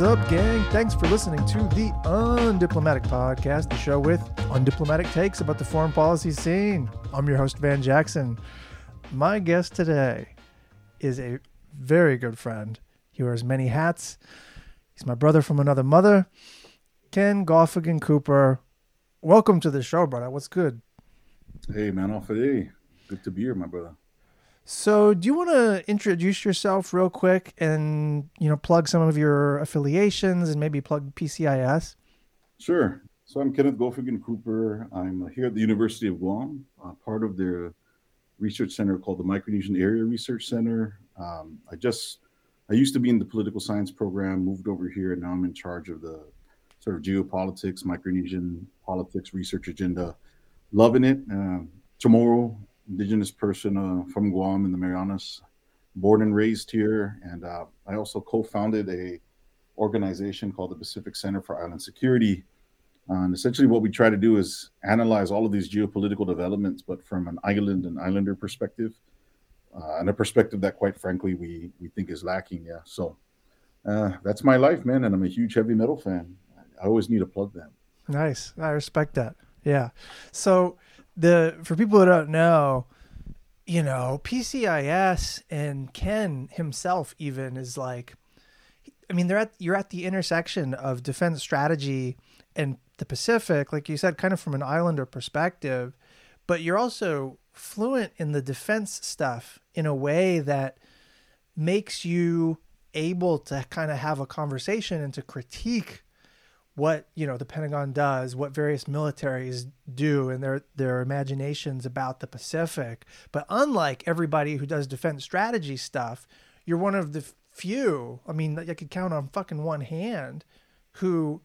What's up, gang? Thanks for listening to the Undiplomatic Podcast, the show with undiplomatic takes about the foreign policy scene. I'm your host, Van Jackson. My guest today is a very good friend. He wears many hats. He's my brother from another mother, Ken Gofigan Kuper. Welcome to the show, brother. What's good? Hey, man, Hafa adai. Good to be here, my brother. So, do you want to introduce yourself real quick and you know plug some of your affiliations and maybe plug PCIS? Sure. So I'm Kenneth Gofigan Kuper. I'm here at the University of Guam, uh, part of their research center called the Micronesian Area Research Center. Um, I just I used to be in the political science program, moved over here, and now I'm in charge of the sort of geopolitics, Micronesian politics research agenda. Loving it. Uh, Chamorro indigenous person uh, from Guam in the Marianas, born and raised here, and uh, I also co-founded a organization called the Pacific Center for Island Security. Uh, and essentially, what we try to do is analyze all of these geopolitical developments, but from an island and islander perspective, uh, and a perspective that, quite frankly, we we think is lacking. Yeah, so uh, that's my life, man, and I'm a huge heavy metal fan. I always need to plug that. Nice, I respect that. Yeah, so the for people who don't know, you know, PCIS and Ken himself even is like I mean, they're at you're at the intersection of defense strategy and the Pacific, like you said, kind of from an islander perspective, but you're also fluent in the defense stuff in a way that makes you able to kind of have a conversation and to critique what you know the Pentagon does, what various militaries do, and their their imaginations about the Pacific. But unlike everybody who does defense strategy stuff, you're one of the few. I mean, I could count on fucking one hand who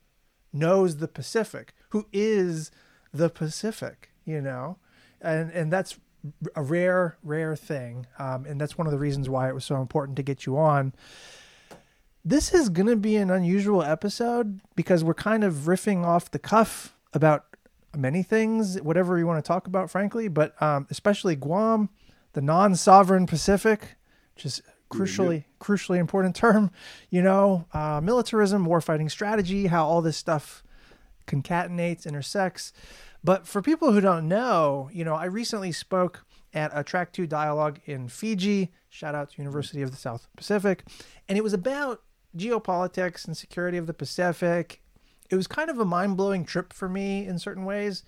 knows the Pacific, who is the Pacific. You know, and and that's a rare rare thing, um, and that's one of the reasons why it was so important to get you on this is going to be an unusual episode because we're kind of riffing off the cuff about many things, whatever you want to talk about, frankly, but um, especially Guam, the non-sovereign Pacific, which is crucially yeah. crucially important term. You know, uh, militarism, warfighting strategy, how all this stuff concatenates, intersects. But for people who don't know, you know, I recently spoke at a track two dialogue in Fiji. Shout out to University of the South Pacific, and it was about geopolitics and security of the Pacific. It was kind of a mind blowing trip for me in certain ways,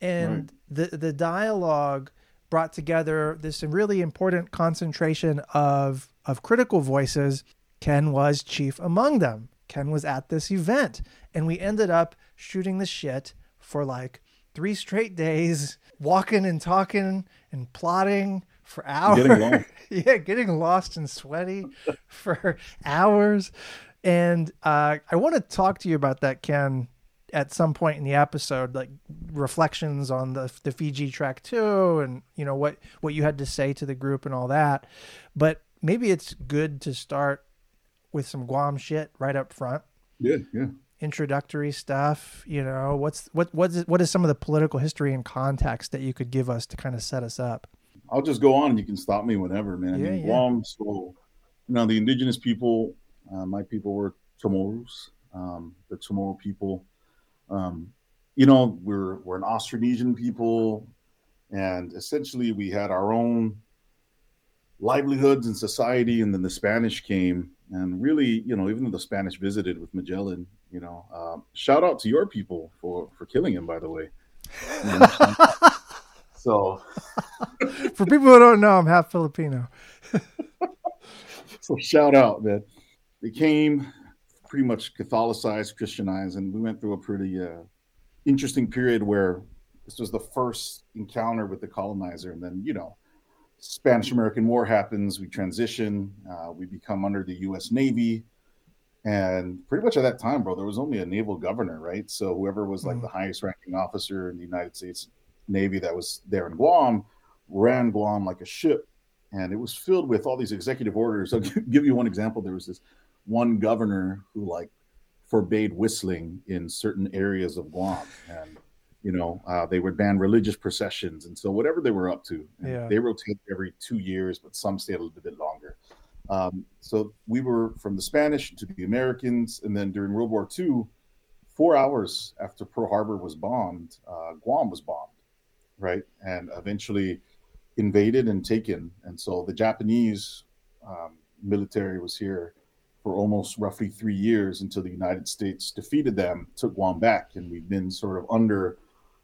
and right. the the dialogue brought together this really important concentration of of critical voices. Ken was chief among them. Ken was at this event, and we ended up shooting the shit for like three straight days, walking and talking and plotting for hours. Getting yeah, getting lost and sweaty for hours. And uh, I want to talk to you about that, Ken, at some point in the episode, like reflections on the the Fiji track two, and you know what what you had to say to the group and all that. But maybe it's good to start with some Guam shit right up front. Yeah, yeah. Introductory stuff, you know. What's what what is what is some of the political history and context that you could give us to kind of set us up? I'll just go on and you can stop me whenever, man. I yeah, mean, yeah. Guam, so you know, the indigenous people, uh, my people were Chamorros, um, the Chamorro people. Um, you know, we're we're an Austronesian people, and essentially we had our own livelihoods and society, and then the Spanish came, and really, you know, even though the Spanish visited with Magellan, you know, uh, shout out to your people for for killing him, by the way. You know, so, for people who don't know, I'm half Filipino. so shout out, man. They came pretty much Catholicized, Christianized, and we went through a pretty uh, interesting period where this was the first encounter with the colonizer, and then you know, Spanish American War happens. We transition. Uh, we become under the U.S. Navy. And pretty much at that time, bro, there was only a naval governor, right? So whoever was like mm. the highest ranking officer in the United States Navy that was there in Guam ran Guam like a ship. And it was filled with all these executive orders. I'll give you one example. There was this one governor who like forbade whistling in certain areas of Guam. And, you know, uh, they would ban religious processions. And so whatever they were up to, yeah. they rotated every two years, but some stayed a little bit longer. Um, so we were from the Spanish to the Americans, and then during World War II, four hours after Pearl Harbor was bombed, uh, Guam was bombed, right, and eventually invaded and taken. And so the Japanese um, military was here for almost roughly three years until the United States defeated them, took Guam back, and we've been sort of under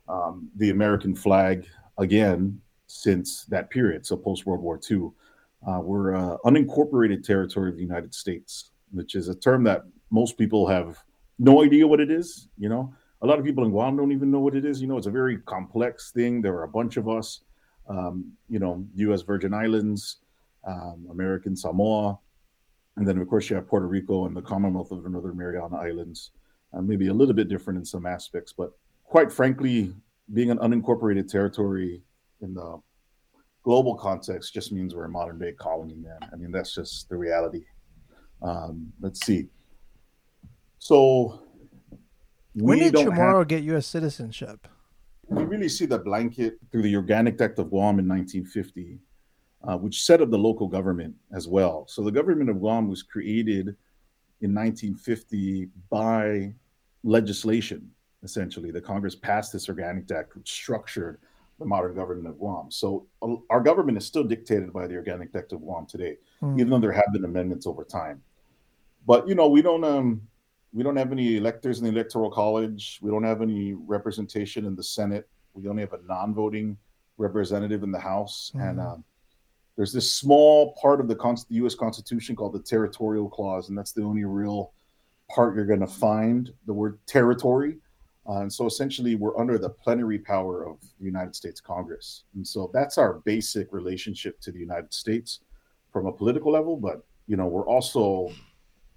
um, the American flag again since that period. So post World War II, uh, we're uh, unincorporated territory of the United States, which is a term that most people have no idea what it is. You know, a lot of people in Guam don't even know what it is. You know, it's a very complex thing. There are a bunch of us. Um, you know, U.S. Virgin Islands, um, American Samoa, and then of course you have Puerto Rico and the Commonwealth of the Northern Mariana Islands. Uh, maybe a little bit different in some aspects, but quite frankly, being an unincorporated territory in the global context just means we're a modern day colony, man. I mean, that's just the reality. Um, let's see. So, when did Chamorro have, get U.S. citizenship? We really see the blanket through the Organic Act of Guam in 1950 uh, which set up the local government as well. So the government of Guam was created in 1950 by legislation, essentially. The Congress passed this Organic Act, which structured the modern government of Guam. So uh, our government is still dictated by the Organic Act of Guam today, mm. even though there have been amendments over time. But you know, we don't um, we don't have any electors in the electoral college. We don't have any representation in the Senate. We only have a non-voting representative in the House, mm. and um, there's this small part of the, Con- the U.S. Constitution called the Territorial Clause, and that's the only real part you're going to find the word territory. Uh, and so essentially, we're under the plenary power of the United States Congress. And so that's our basic relationship to the United States from a political level. But, you know, we're also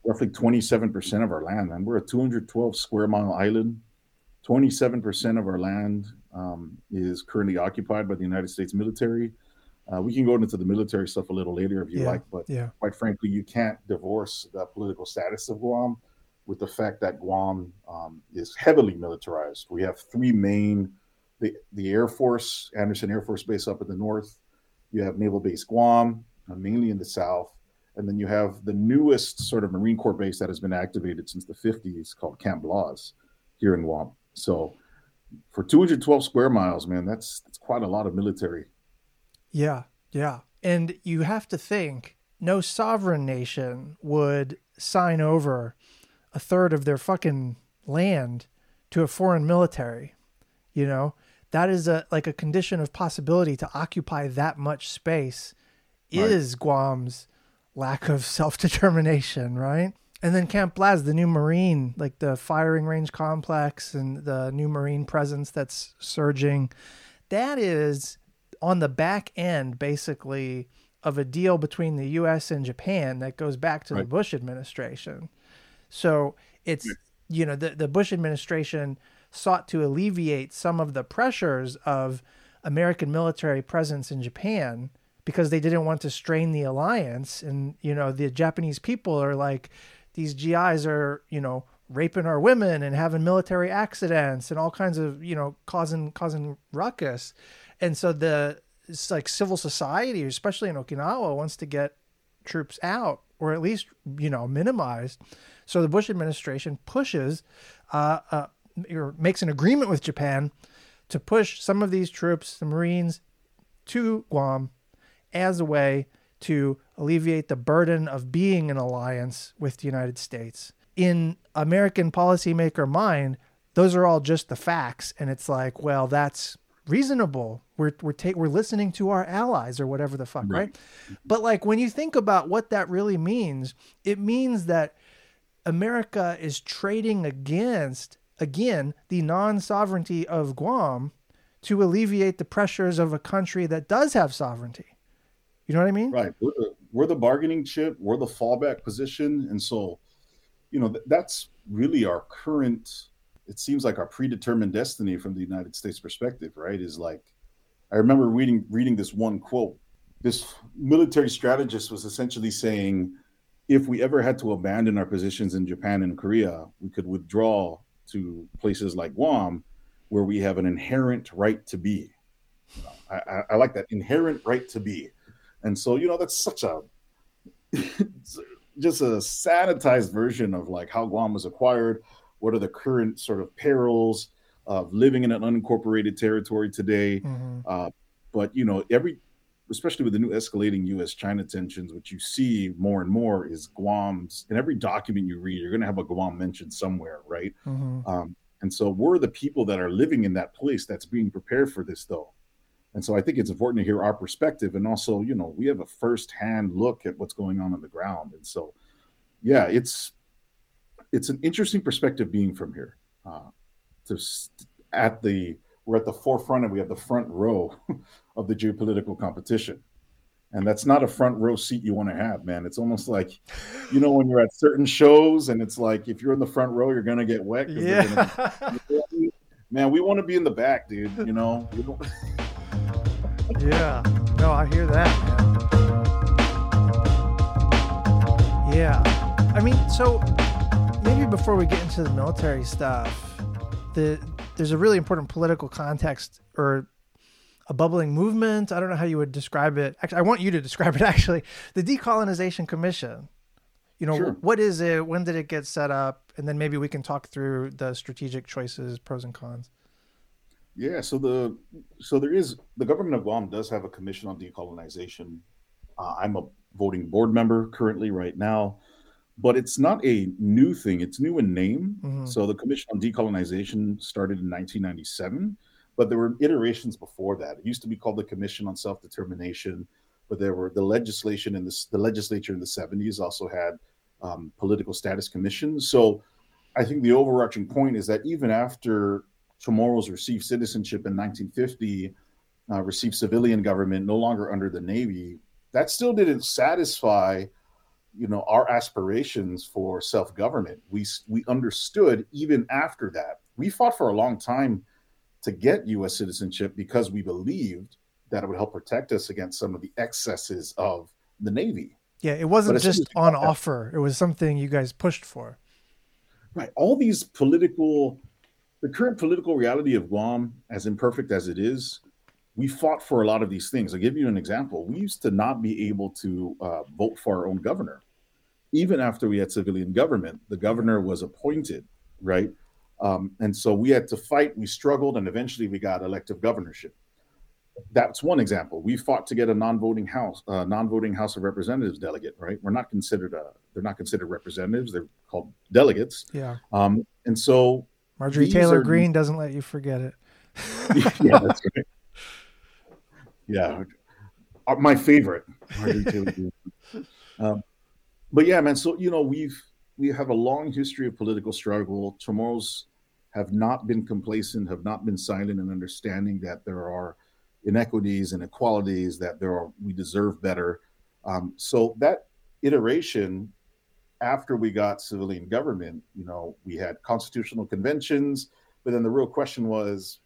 roughly 27% of our land, and we're a 212 square mile island. 27% of our land um, is currently occupied by the United States military. Uh, we can go into the military stuff a little later if you yeah, like, but yeah. quite frankly, you can't divorce the political status of Guam with the fact that Guam um, is heavily militarized. We have three main the, the Air Force, Andersen Air Force Base up in the north. You have Naval Base Guam, uh, mainly in the south. And then you have the newest sort of Marine Corps base that has been activated since the 50s called Camp Blaz here in Guam. So for 212 square miles, man, that's that's quite a lot of military yeah, yeah. And you have to think no sovereign nation would sign over a third of their fucking land to a foreign military. You know, that is a like a condition of possibility to occupy that much space right. is Guam's lack of self-determination, right? And then Camp Blaz, the new Marine, like the firing range complex and the new Marine presence that's surging, that is on the back end, basically, of a deal between the U.S. and Japan that goes back to right. the Bush administration. So it's, yeah. you know, the, the Bush administration sought to alleviate some of the pressures of American military presence in Japan because they didn't want to strain the alliance. And, you know, the Japanese people are like, these GIs are, you know, raping our women and having military accidents and all kinds of, you know, causing causing ruckus and so the it's like civil society, especially in Okinawa, wants to get troops out or at least you know minimized. So the Bush administration pushes, uh, uh, or makes an agreement with Japan to push some of these troops, the Marines, to Guam as a way to alleviate the burden of being in alliance with the United States. In American policymaker mind, those are all just the facts, and it's like, well, that's reasonable. We're we're ta- we're listening to our allies or whatever the fuck, right. right? But like when you think about what that really means, it means that America is trading against again the non-sovereignty of Guam to alleviate the pressures of a country that does have sovereignty. You know what I mean? Right. We're the, we're the bargaining chip. We're the fallback position, and so, you know, th- that's really our current it seems like our predetermined destiny from the United States perspective, right? Is like I remember reading reading this one quote. This military strategist was essentially saying, if we ever had to abandon our positions in Japan and Korea, we could withdraw to places like Guam, where we have an inherent right to be. I, I, I like that inherent right to be, and so you know that's such a just a sanitized version of like how Guam was acquired. What are the current sort of perils of living in an unincorporated territory today? Mm-hmm. Uh, but you know, every especially with the new escalating U.S.-China tensions, what you see more and more is Guam's. In every document you read, you're going to have a Guam mentioned somewhere, right? Mm-hmm. Um, and so we're the people that are living in that place that's being prepared for this, though. And so I think it's important to hear our perspective, and also, you know, we have a firsthand look at what's going on on the ground. And so, yeah, it's it's an interesting perspective being from here. Uh, to at the we're at the forefront and we have the front row of the geopolitical competition. And that's not a front row seat you want to have, man. It's almost like, you know, when you're at certain shows and it's like if you're in the front row, you're gonna get wet. Yeah. Be, man, we want to be in the back, dude. You know. yeah. No, I hear that, man. Yeah. I mean, so maybe before we get into the military stuff, the there's a really important political context or a bubbling movement. I don't know how you would describe it. Actually, I want you to describe it. Actually, the Decolonization Commission. You know, sure. what is it? When did it get set up? And then maybe we can talk through the strategic choices, pros and cons. Yeah. So the so there is the government of Guam does have a commission on decolonization. Uh, I'm a voting board member currently right now but it's not a new thing. It's new in name. Mm-hmm. So the Commission on Decolonization started in 1997, but there were iterations before that. It used to be called the Commission on Self Determination, but there were the legislation in the, the legislature in the 70s also had um, political status commissions. So I think the overarching point is that even after Chamorros received citizenship in 1950, uh, received civilian government no longer under the Navy, that still didn't satisfy you know our aspirations for self-government. We we understood even after that. We fought for a long time to get us citizenship because we believed that it would help protect us against some of the excesses of the navy. Yeah it wasn't just on offer. It was something you guys pushed for. Right. All these political the current political reality of guam as imperfect as it is we fought for a lot of these things. I'll give you an example. We used to not be able to uh, vote for our own governor. Even after we had civilian government, the governor was appointed, right? Um, and so we had to fight, we struggled, and eventually we got elective governorship. That's one example. We fought to get a non-voting house, uh, non-voting House of Representatives delegate, right? We're not considered a, they're not considered representatives; they're called delegates. Yeah. Um, and so Marjorie Taylor are, Greene doesn't let you forget it. yeah, that's right. Yeah, uh, my favorite. um, but yeah, man. So you know, we've we have a long history of political struggle. Chamorros have not been complacent, have not been silent in understanding that there are inequities and inequalities, that there are we deserve better. Um, so that iteration, after we got civilian government, you know, we had constitutional conventions, but then the real question was,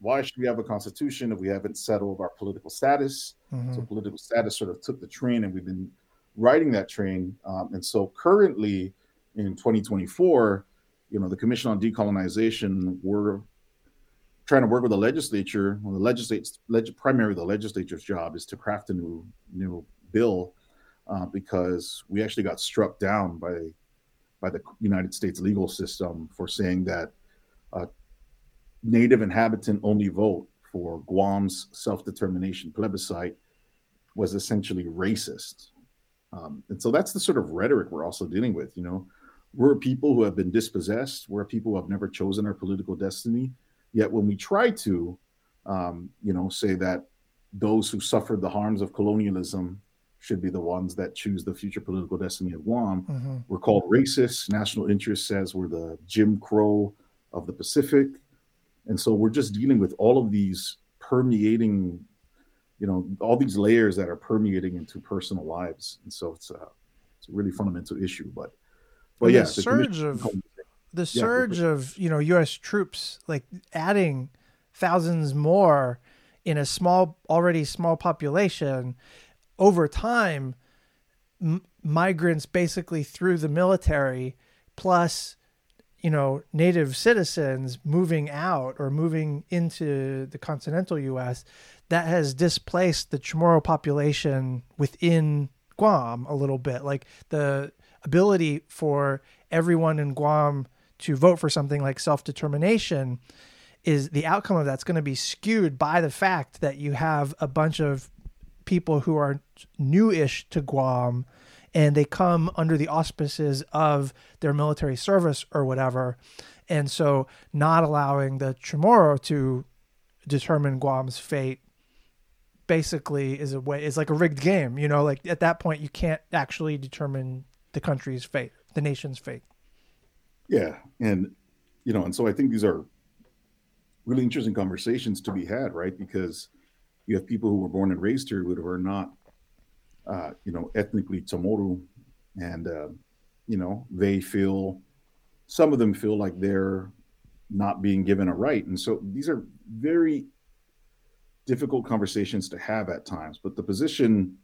why should we have a constitution if we haven't settled our political status? Mm-hmm. So political status sort of took the train, and we've been riding that train. Um, and so currently, in 2024, you know, the Commission on Decolonization, we're trying to work with the legislature. Well, the legislate, leg, primarily the legislature's job is to craft a new new bill uh, because we actually got struck down by by the United States legal system for saying that uh, native inhabitant only vote for Guam's self determination plebiscite was essentially racist. Um, and so that's the sort of rhetoric we're also dealing with. You know, we're people who have been dispossessed, we're people who have never chosen our political destiny. Yet when we try to, um, you know, say that those who suffered the harms of colonialism should be the ones that choose the future political destiny of Guam, mm-hmm. we're called racist. National interest says we're the Jim Crow of the Pacific. And so we're just dealing with all of these permeating, you know, all these layers that are permeating into personal lives. And so it's a, it's a really fundamental issue. But, but yeah, the surge of the surge of you know U.S. troops like adding thousands more in a small already small population over time m- migrants basically through the military plus you know, native citizens moving out or moving into the continental U.S. that has displaced the Chamorro population within Guam a little bit. Like the ability for everyone in Guam to vote for something like self determination is the outcome of that's going to be skewed by the fact that you have a bunch of people who are newish to Guam and they come under the auspices of their military service or whatever. And so not allowing the Chamorro to determine Guam's fate basically is a way is like a rigged game, you know, like at that point you can't actually determine the country's fate, the nation's fate. Yeah. And you know, and so I think these are really interesting conversations to be had, right? Because you have people who were born and raised here who are not uh, you know, ethnically Chamorro, and uh, you know, they feel some of them feel like they're not being given a right, and so these are very difficult conversations to have at times. But the position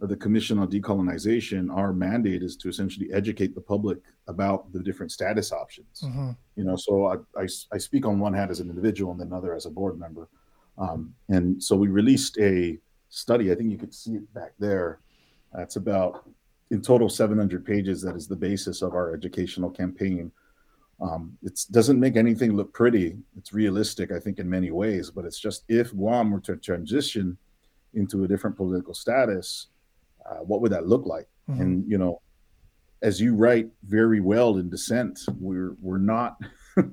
of the Commission on Decolonization, our mandate is to essentially educate the public about the different status options. Mm-hmm. You know, so I, I, I, speak on one hand as an individual and then another as a board member. Um, and so we released a study. I think you could see it back there. That's about in total 700 pages. That is the basis of our educational campaign. Um, it doesn't make anything look pretty. It's realistic, I think, in many ways. But it's just if Guam were to transition into a different political status, uh, what would that look like? Mm-hmm. And you know, as you write very well in dissent, we're we're not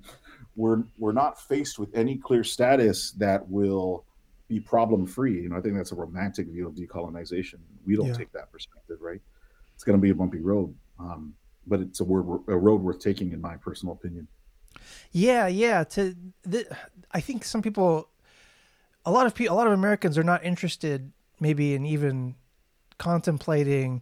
we're we're not faced with any clear status that will be problem free. You know, I think that's a romantic view of decolonization. We don't yeah. take that perspective, right? It's going to be a bumpy road, um, but it's a, word, a road worth taking, in my personal opinion. Yeah, yeah. To the, I think some people, a lot of people, a lot of Americans are not interested, maybe in even contemplating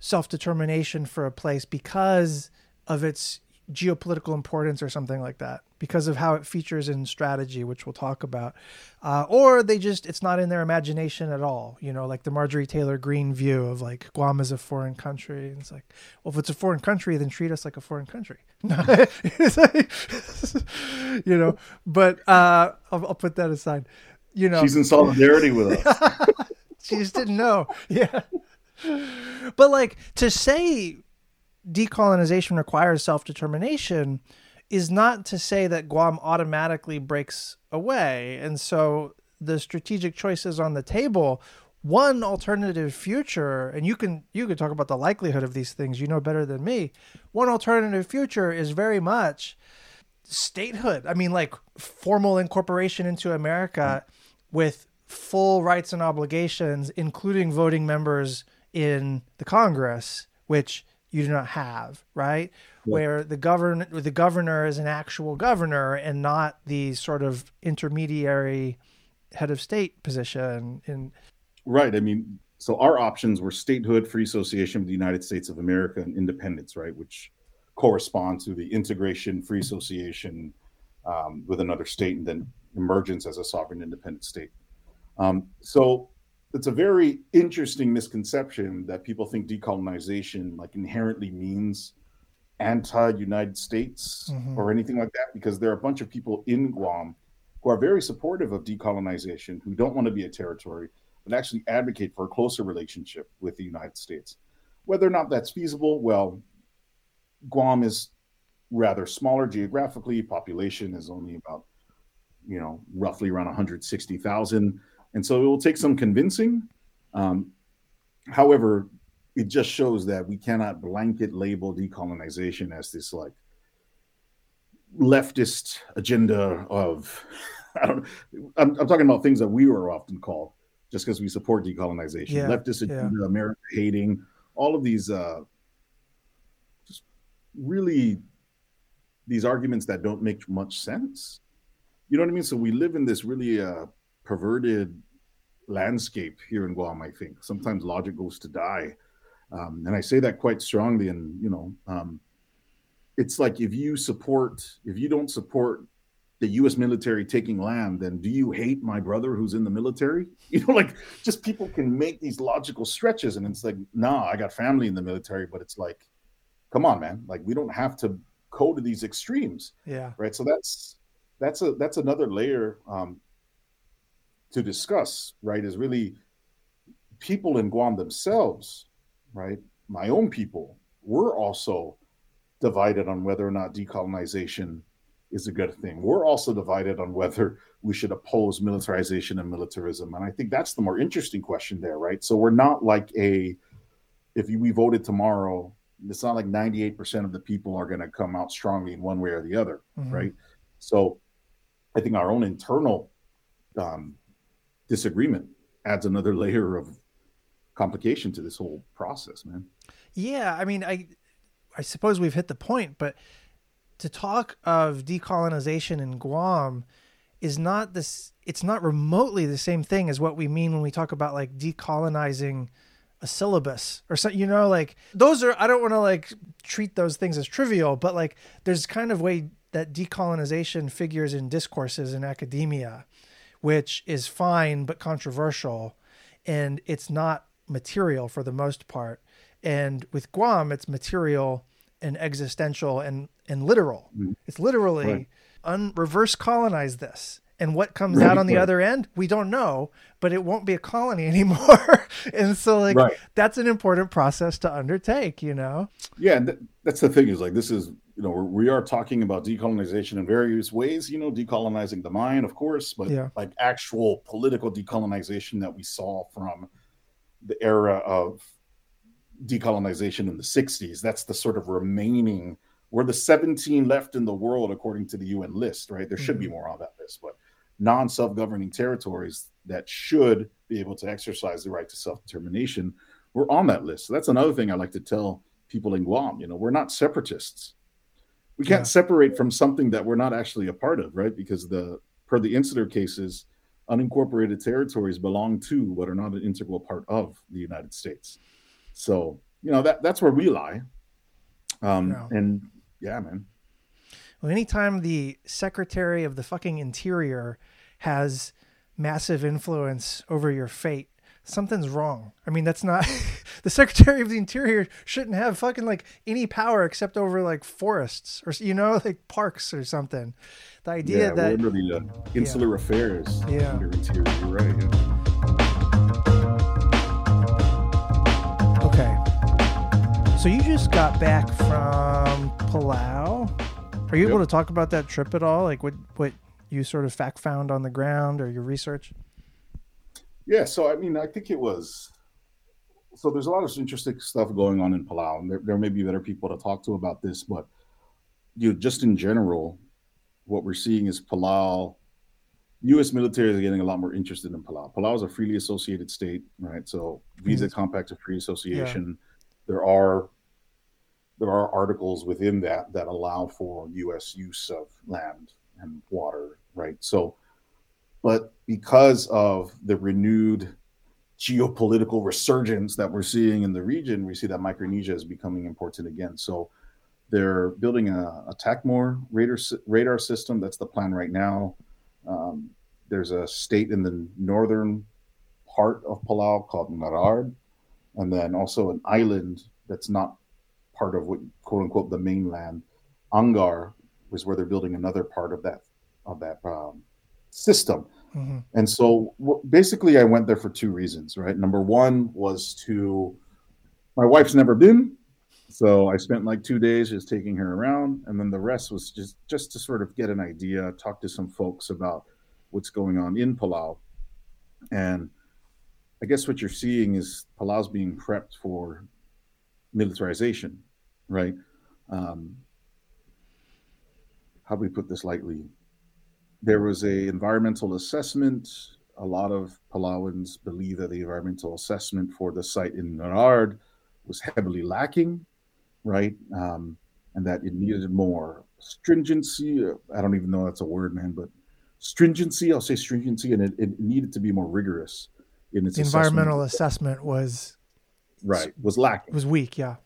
self determination for a place because of its geopolitical importance or something like that because of how it features in strategy, which we'll talk about, uh, or they just it's not in their imagination at all. You know, like the Marjorie Taylor Greene view of like Guam is a foreign country. And it's like, well, if it's a foreign country, then treat us like a foreign country. like, you know, but uh, I'll, I'll put that aside. You know, she's in solidarity with us. she just didn't know. Yeah. But like to say decolonization requires self determination is not to say that Guam automatically breaks away. And so the strategic choices on the table, one alternative future, and you can you can talk about the likelihood of these things, you know better than me. One alternative future is very much statehood. I mean like formal incorporation into America mm-hmm. with full rights and obligations, including voting members in the Congress, which you do not have, right? where the govern the governor is an actual governor and not the sort of intermediary head of state position in right i mean so our options were statehood free association with the united states of america and independence right which correspond to the integration free association um, with another state and then emergence as a sovereign independent state um, so it's a very interesting misconception that people think decolonization like inherently means anti-United States mm-hmm. or anything like that, because there are a bunch of people in Guam who are very supportive of decolonization, who don't want to be a territory, but actually advocate for a closer relationship with the United States. Whether or not that's feasible, well, Guam is rather smaller geographically. Population is only about, you know, roughly around 160,000, and so it will take some convincing. Um, however, it just shows that we cannot blanket label decolonization as this like leftist agenda of I don't I'm, I'm talking about things that we were often called just because we support decolonization, yeah, leftist agenda, yeah. America hating, all of these uh just really these arguments that don't make much sense. You know what I mean? So we live in this really uh perverted landscape here in Guam, I think. Sometimes logic goes to die um, and I say that quite strongly. And, you know, um, it's like if you support, if you don't support the US military taking land, then do you hate my brother who's in the military? You know, like just people can make these logical stretches. And it's like, nah, I got family in the military, but it's like, come on, man. Like we don't have to go to these extremes. Yeah. Right. So that's, that's a, that's another layer um, to discuss, right? Is really people in Guam themselves right? My own people, we're also divided on whether or not decolonization is a good thing. We're also divided on whether we should oppose militarization and militarism. And I think that's the more interesting question there, right? So we're not like a, if we voted tomorrow, it's not like 98% of the people are going to come out strongly in one way or the other, mm-hmm. right? So I think our own internal um, disagreement adds another layer of complication to this whole process, man. Yeah, I mean, I I suppose we've hit the point, but to talk of decolonization in Guam is not this it's not remotely the same thing as what we mean when we talk about like decolonizing a syllabus or something you know like those are i don't want to like treat those things as trivial but like there's kind of way that decolonization figures in discourses in academia which is fine but controversial and it's not material for the most part and with guam it's material and existential and and literal mm. it's literally right. un- reverse colonize this and what comes right, out on the right. other end we don't know but it won't be a colony anymore and so like that's an important process to undertake you know yeah th- that's the thing is like this is you know we are talking about decolonization in various ways you know decolonizing the mind of course but yeah. like actual political decolonization that we saw from the era of decolonization in the 60s that's the sort of remaining we're the 17 left in the world according to the UN list, right? There should mm-hmm. be more on that list, but non self governing territories that should be able to exercise the right to self determination were on that list. So that's another thing I like to tell people in Guam. You know, we're not separatists. We can't yeah. separate from something that we're not actually a part of, right? Because the per the insular cases, unincorporated territories belong to but are not an integral part of the United States. So, you know, that that's where we lie. Um, yeah. and yeah, man. Well, anytime the Secretary of the fucking Interior has massive influence over your fate, something's wrong. I mean, that's not the Secretary of the Interior shouldn't have fucking like any power except over like forests or you know like parks or something. The idea yeah, that under the uh, insular yeah. affairs yeah. under Interior, you're right. Yeah. Okay, so you just got back from Palau. Are you yep. able to talk about that trip at all? Like what what you sort of fact found on the ground or your research? Yeah, so I mean, I think it was. So there's a lot of interesting stuff going on in Palau, and there, there may be better people to talk to about this, but you know, just in general, what we're seeing is Palau. U.S. military is getting a lot more interested in Palau. Palau is a freely associated state, right? So visa mm-hmm. compact of free association. Yeah. There are there are articles within that that allow for U.S. use of land and water, right? So, but because of the renewed geopolitical resurgence that we're seeing in the region, we see that Micronesia is becoming important again. So, they're building a, a TACMOR radar radar system. That's the plan right now. Um, there's a state in the northern part of Palau called Ngaraard, and then also an island that's not part of what quote unquote the mainland. Angaur was where they're building another part of that of that um, system. Mm-hmm. And so basically, I went there for two reasons. Right, number one was to my wife's never been, so I spent like two days just taking her around, and then the rest was just just to sort of get an idea, talk to some folks about what's going on in Palau, and I guess what you're seeing is Palau's being prepped for militarization, right? Um, how do we put this lightly? There was a environmental assessment. A lot of Palauans believe that the environmental assessment for the site in Ngaraard was heavily lacking, right? Um, and that it needed more stringency. I don't even know that's a word, man, but stringency. I'll say stringency, and it, it needed to be more rigorous in its environmental assessment was right was lacking was weak yeah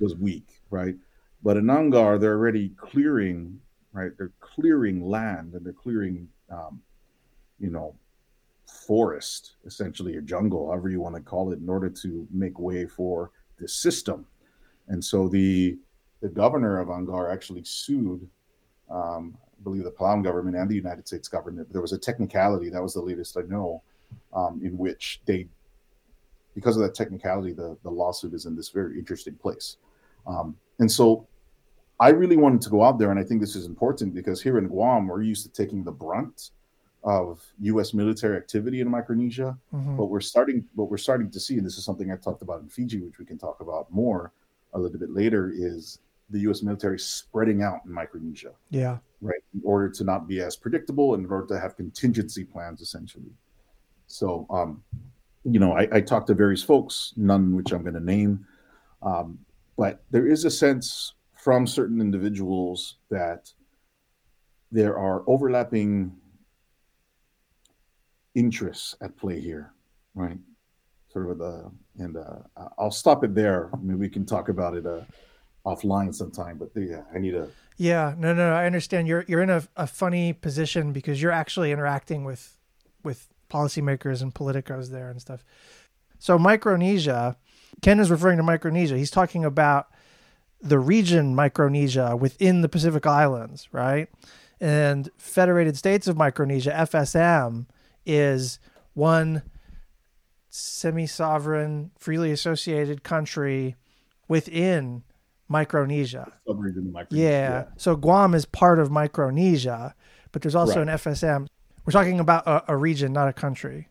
was weak right but in angaur they're already clearing right they're clearing land and they're clearing um, you know forest essentially a jungle however you want to call it in order to make way for this system and so the the governor of angaur actually sued um, I believe the Palau government and the United States government. There was a technicality that was the latest I know, um, in which they because of that technicality, the, the lawsuit is in this very interesting place. Um, and so I really wanted to go out there, and I think this is important because here in Guam, we're used to taking the brunt of U.S. military activity in Micronesia. Mm-hmm. But we're starting, what we're starting to see, and this is something I talked about in Fiji, which we can talk about more a little bit later, is the U.S. military spreading out in Micronesia. Yeah. Right. In order to not be as predictable, and in order to have contingency plans, essentially. So, um, you know, I, I talked to various folks, none which I'm going to name, um, but there is a sense from certain individuals that there are overlapping interests at play here, right? Sort of the, and uh, I'll stop it there. I mean, we can talk about it uh, offline sometime, but yeah, I need a. Yeah, no, no, I understand. You're you're in a, a funny position because you're actually interacting with with policymakers and politicos there and stuff. So Micronesia, Ken is referring to Micronesia. He's talking about the region Micronesia within the Pacific Islands, right? And Federated States of Micronesia, FSM, is one semi-sovereign, freely associated country within Micronesia. Micronesia. Yeah. yeah. So Guam is part of Micronesia, but there's also right. an FSM. We're talking about a, a region, not a country.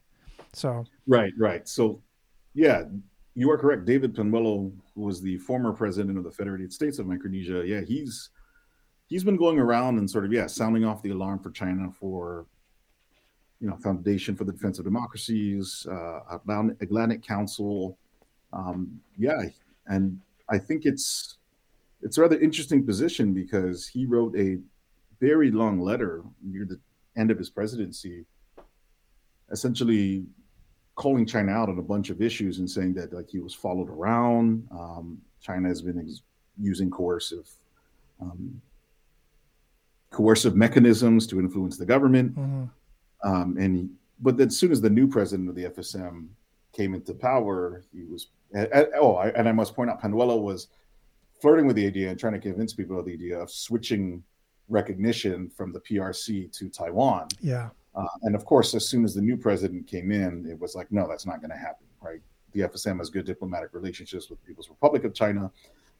So right, right. So yeah, you are correct. David who was the former president of the Federated States of Micronesia, yeah, he's he's been going around and sort of yeah, sounding off the alarm for China for you know Foundation for the Defense of Democracies, uh, Atlantic Council, um, yeah, and I think it's it's a rather interesting position because he wrote a very long letter near the end of his presidency, essentially calling China out on a bunch of issues and saying that like he was followed around. Um, China has been ex- using coercive um, coercive mechanisms to influence the government. Mm-hmm. Um, and he, but then as soon as the new president of the FSM came into power, he was oh, I, and I must point out, Panuelo was flirting with the idea and trying to convince people of the idea of switching recognition from the PRC to Taiwan. Yeah. Uh, and of course, as soon as the new president came in, it was like, no, that's not going to happen, right? The FSM has good diplomatic relationships with the People's Republic of China.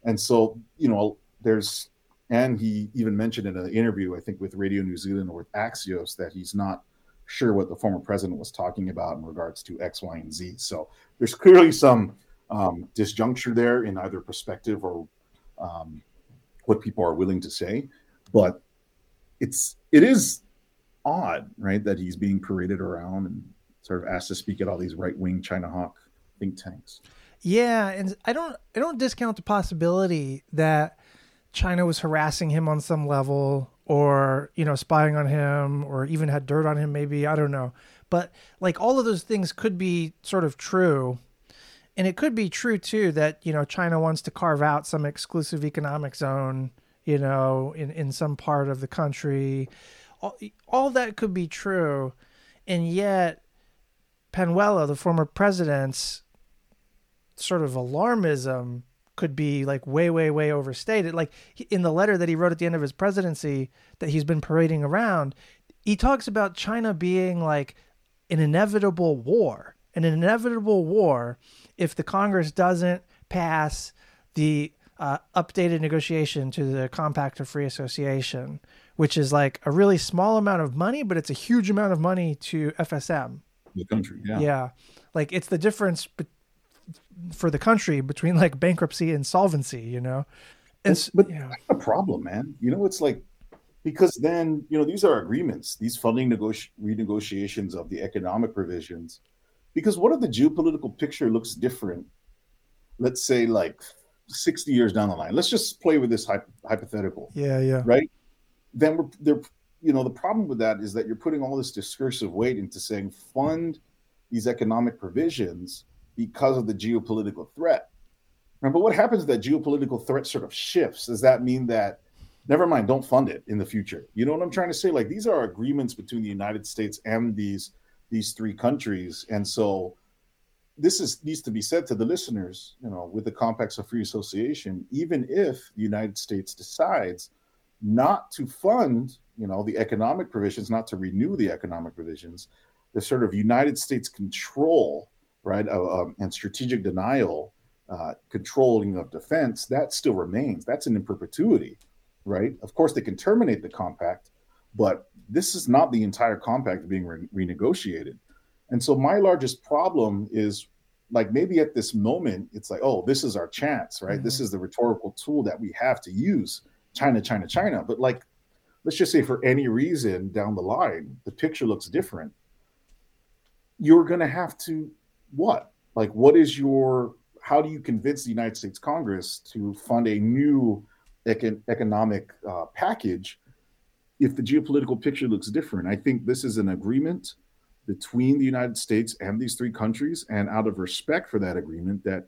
And so, you know, there's, and he even mentioned in an interview, I think with Radio New Zealand or with Axios, that he's not sure what the former president was talking about in regards to X, Y, and Z. So there's clearly some um, disjuncture there in either perspective or um, what people are willing to say. But it's it is odd, right, that he's being paraded around and sort of asked to speak at all these right wing China hawk think tanks. Yeah, and I don't I don't discount the possibility that China was harassing him on some level or, you know, spying on him or even had dirt on him maybe, I don't know. But like all of those things could be sort of true and it could be true too that you know China wants to carve out some exclusive economic zone, you know, in in some part of the country. All, all that could be true, and yet Panuelo, the former president's sort of alarmism could be like way way way overstated. Like in the letter that he wrote at the end of his presidency that he's been parading around he talks about China being like an inevitable war an inevitable war if the Congress doesn't pass the uh, updated negotiation to the Compact of Free Association, which is like a really small amount of money, but it's a huge amount of money to FSM. The country, yeah. Yeah. Like it's the difference be- for the country between like bankruptcy and solvency, you know? And, but yeah. that's a problem, man. You know, it's like, because then, you know, these are agreements, these funding negoti- renegotiations of the economic provisions because what if the geopolitical picture looks different let's say like 60 years down the line let's just play with this hypothetical yeah yeah right then we're you know the problem with that is that you're putting all this discursive weight into saying fund these economic provisions because of the geopolitical threat. But what happens if that geopolitical threat sort of shifts? Does that mean that never mind don't fund it in the future? You know what i'm trying to say? Like these are agreements between the united states and these these three countries. And so this is needs to be said to the listeners, you know, with the compacts of free association, even if the United States decides not to fund, you know, the economic provisions, not to renew the economic provisions, the sort of United States control right, uh, um, and strategic denial, uh, controlling of defense, that still remains. That's an in perpetuity, right? Of course, they can terminate the compact, but this is not the entire compact being re- renegotiated. And so, my largest problem is like maybe at this moment, it's like, oh, this is our chance, right? Mm-hmm. This is the rhetorical tool that we have to use China, China, China. But like, let's just say for any reason down the line, the picture looks different. You're going to have to what? Like, what is your, how do you convince the United States Congress to fund a new econ- economic uh, package if the geopolitical picture looks different? I think this is an agreement between the United States and these three countries, and out of respect for that agreement, that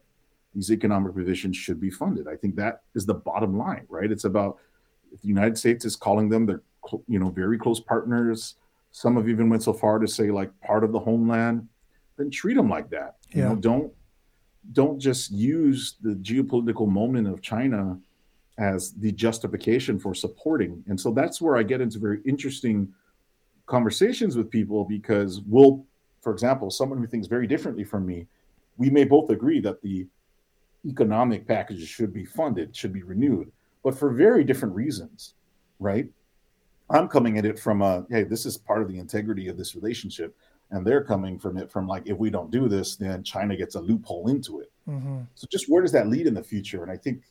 these economic provisions should be funded. I think that is the bottom line, right? It's about the United States is calling them their, you know, very close partners. Some have even went so far to say like part of the homeland. Then treat them like that. Yeah. You know, don't don't just use the geopolitical moment of China as the justification for supporting. And so that's where I get into very interesting conversations with people because we'll, for example, someone who thinks very differently from me, we may both agree that the economic packages should be funded, should be renewed, but for very different reasons, right? I'm coming at it from a hey, this is part of the integrity of this relationship, and they're coming from it from like if we don't do this, then China gets a loophole into it. Mm-hmm. So just where does that lead in the future? And I think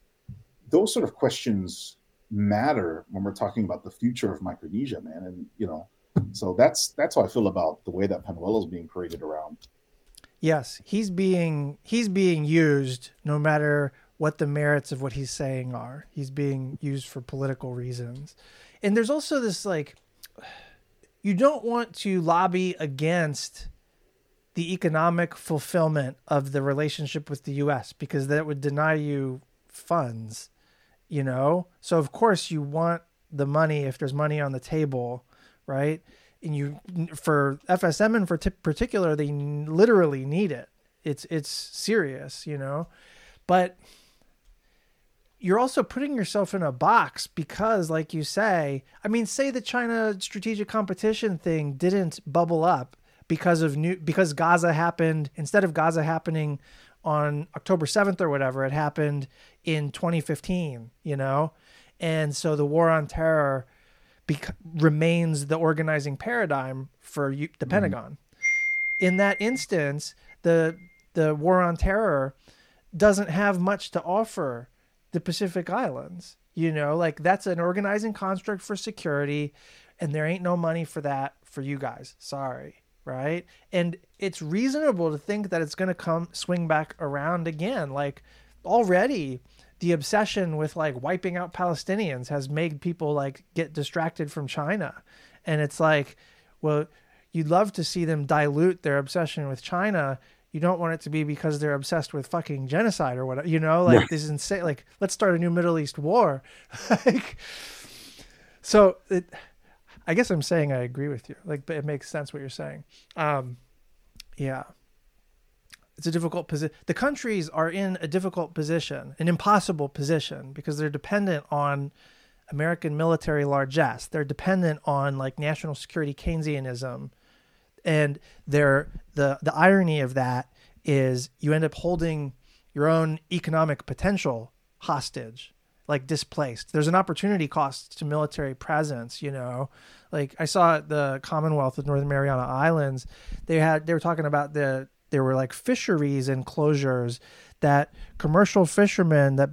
those sort of questions matter when we're talking about the future of Micronesia, man. And you know, so that's that's how I feel about the way that Panuelo is being paraded around. Yes, he's being he's being used no matter what the merits of what he's saying are. He's being used for political reasons. And there's also this like you don't want to lobby against the economic fulfillment of the relationship with the US because that would deny you funds, you know? So of course you want the money if there's money on the table right? And you for FSM in for t- particular, they literally need it. It's it's serious, you know, but you're also putting yourself in a box because, like you say, I mean, say the China strategic competition thing didn't bubble up because of new because Gaza happened instead of Gaza happening on October 7th or whatever, it happened in 2015, you know? And so the war on terror bec- remains the organizing paradigm for you, the mm-hmm. Pentagon. In that instance, the the war on terror doesn't have much to offer the Pacific Islands. You know, like that's an organizing construct for security, and there ain't no money for that for you guys. Sorry, right? And it's reasonable to think that it's going to come swing back around again. Like already, the obsession with like wiping out Palestinians has made people like get distracted from China. And it's like, well, you'd love to see them dilute their obsession with China. You don't want it to be because they're obsessed with fucking genocide or whatever, you know, like yeah. this is insane. Like, let's start a new Middle East war. like, so it, I guess I'm saying I agree with you. Like, but it makes sense what you're saying. Um, yeah it's a difficult position. The countries are in a difficult position, an impossible position, because they're dependent on American military largesse. They're dependent on like national security Keynesianism, and they're the the irony of that is you end up holding your own economic potential hostage like displaced. There's an opportunity cost to military presence, you know. Like I saw the Commonwealth of Northern Mariana Islands, they had they were talking about the there were like fisheries enclosures that commercial fishermen that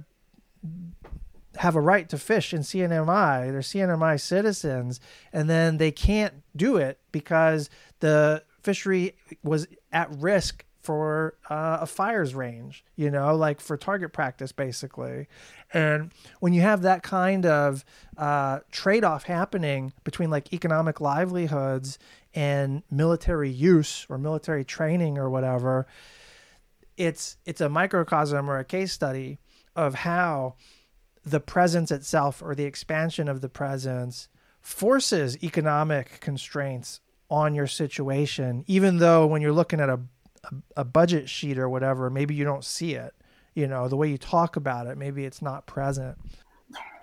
have a right to fish in CNMI, they're CNMI citizens, and then they can't do it because the fishery was at risk for uh, a fires range, you know, like for target practice, basically. And when you have that kind of uh, trade off happening between like economic livelihoods and military use or military training or whatever, it's it's a microcosm or a case study of how the presence itself or the expansion of the presence forces economic constraints on your situation, even though when you're looking at a a, a budget sheet or whatever, maybe you don't see it. You know, the way you talk about it, maybe it's not present.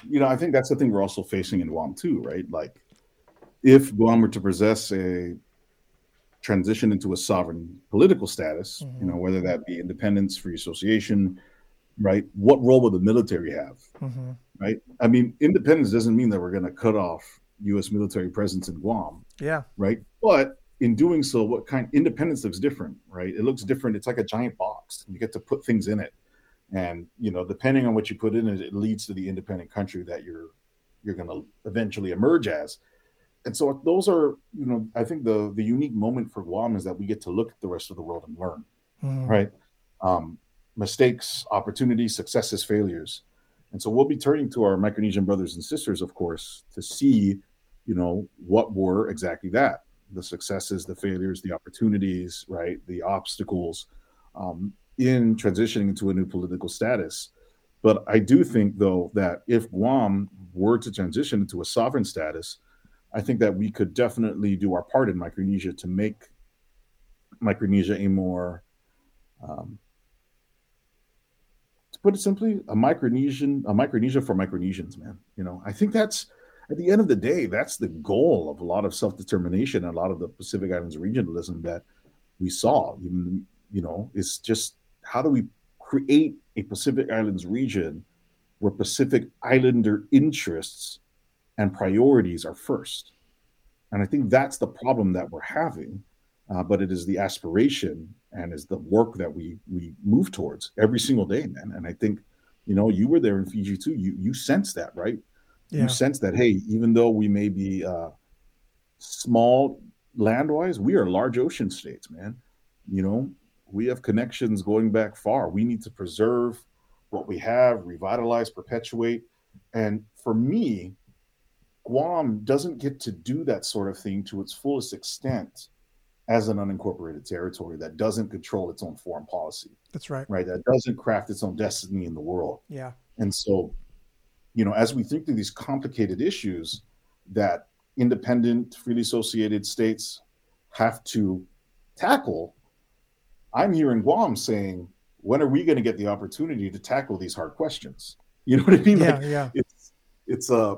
You know, I think that's the thing we're also facing in Guam too, right? Like, if Guam were to possess a transition into a sovereign political status, mm-hmm. you know, whether that be independence, free association, right? What role will the military have, mm-hmm. right? I mean, independence doesn't mean that we're going to cut off U.S. military presence in Guam, yeah, right? But in doing so, what kind independence looks different, right? It looks different. It's like a giant box. You get to put things in it, and you know, depending on what you put in it, it leads to the independent country that you're you're going to eventually emerge as and so those are you know i think the the unique moment for guam is that we get to look at the rest of the world and learn mm. right? Um, mistakes opportunities successes failures. And so we'll be turning to our micronesian brothers and sisters of course to see you know what were exactly that. The successes the failures the opportunities right? The obstacles um, in transitioning into a new political status. But i do think though that if guam were to transition into a sovereign status I think that we could definitely do our part in Micronesia to make Micronesia a more, um, to put it simply, a Micronesian, a Micronesia for Micronesians, man. You know, I think that's at the end of the day, that's the goal of a lot of self determination and a lot of the Pacific Islands regionalism that we saw. You, you know, it's just how do we create a Pacific Islands region where Pacific Islander interests and priorities are first. And I think that's the problem that we're having. Uh, but it is the aspiration and is the work that we we move towards every single day, man. And I think, you know, you were there in Fiji too. You you sense that, right? Yeah. You sense that, hey, even though we may be uh, small land wise, we are large ocean states, man. You know, we have connections going back far. We need to preserve what we have, revitalize, perpetuate. And for me, Guam doesn't get to do that sort of thing to its fullest extent as an unincorporated territory that doesn't control its own foreign policy. That's right. Right. That doesn't craft its own destiny in the world. Yeah. And so, you know, as we think through these complicated issues that independent, freely associated states have to tackle, I'm here in Guam saying, when are we going to get the opportunity to tackle these hard questions? You know what I mean? Yeah, like, yeah. It's it's a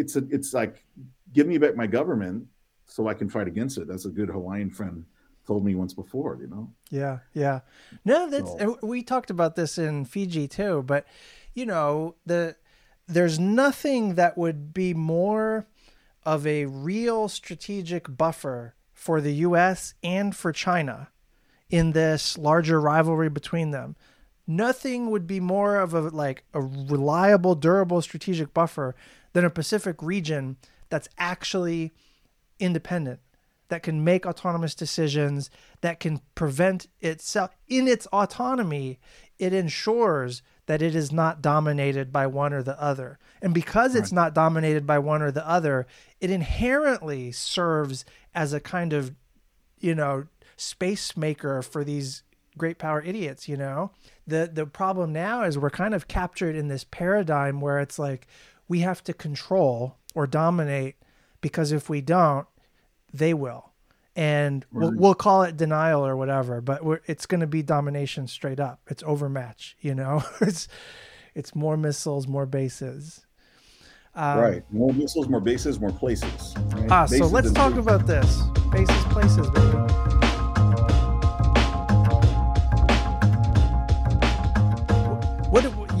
it's a it's like give me back my government so I can fight against it. That's a good Hawaiian friend told me once before, you know? Yeah, yeah. No, that's so. we talked about this in Fiji too, but you know, the there's nothing that would be more of a real strategic buffer for the US and for China in this larger rivalry between them. Nothing would be more of a like a reliable, durable strategic buffer than a Pacific region that's actually independent, that can make autonomous decisions, that can prevent itself in its autonomy. It ensures that it is not dominated by one or the other. And because right. it's not dominated by one or the other, it inherently serves as a kind of, you know, space maker for these great power idiots, you know? The the problem now is we're kind of captured in this paradigm where it's like we have to control or dominate because if we don't, they will. And right. we'll, we'll call it denial or whatever, but it's going to be domination straight up. It's overmatch, you know. it's it's more missiles, more bases. Um, right, more missiles, more bases, more places. Right? Ah, bases so let's talk places. about this bases, places, baby.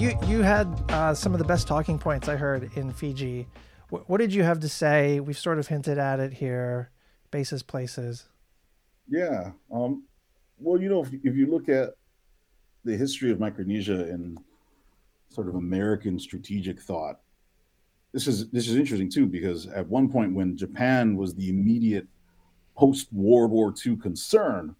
You you had uh, some of the best talking points I heard in Fiji. W- what did you have to say? We've sort of hinted at it here. Bases, places. Yeah. Um, well, you know, if, if you look at the history of Micronesia and sort of American strategic thought, this is this is interesting too because at one point when Japan was the immediate post World War II concern,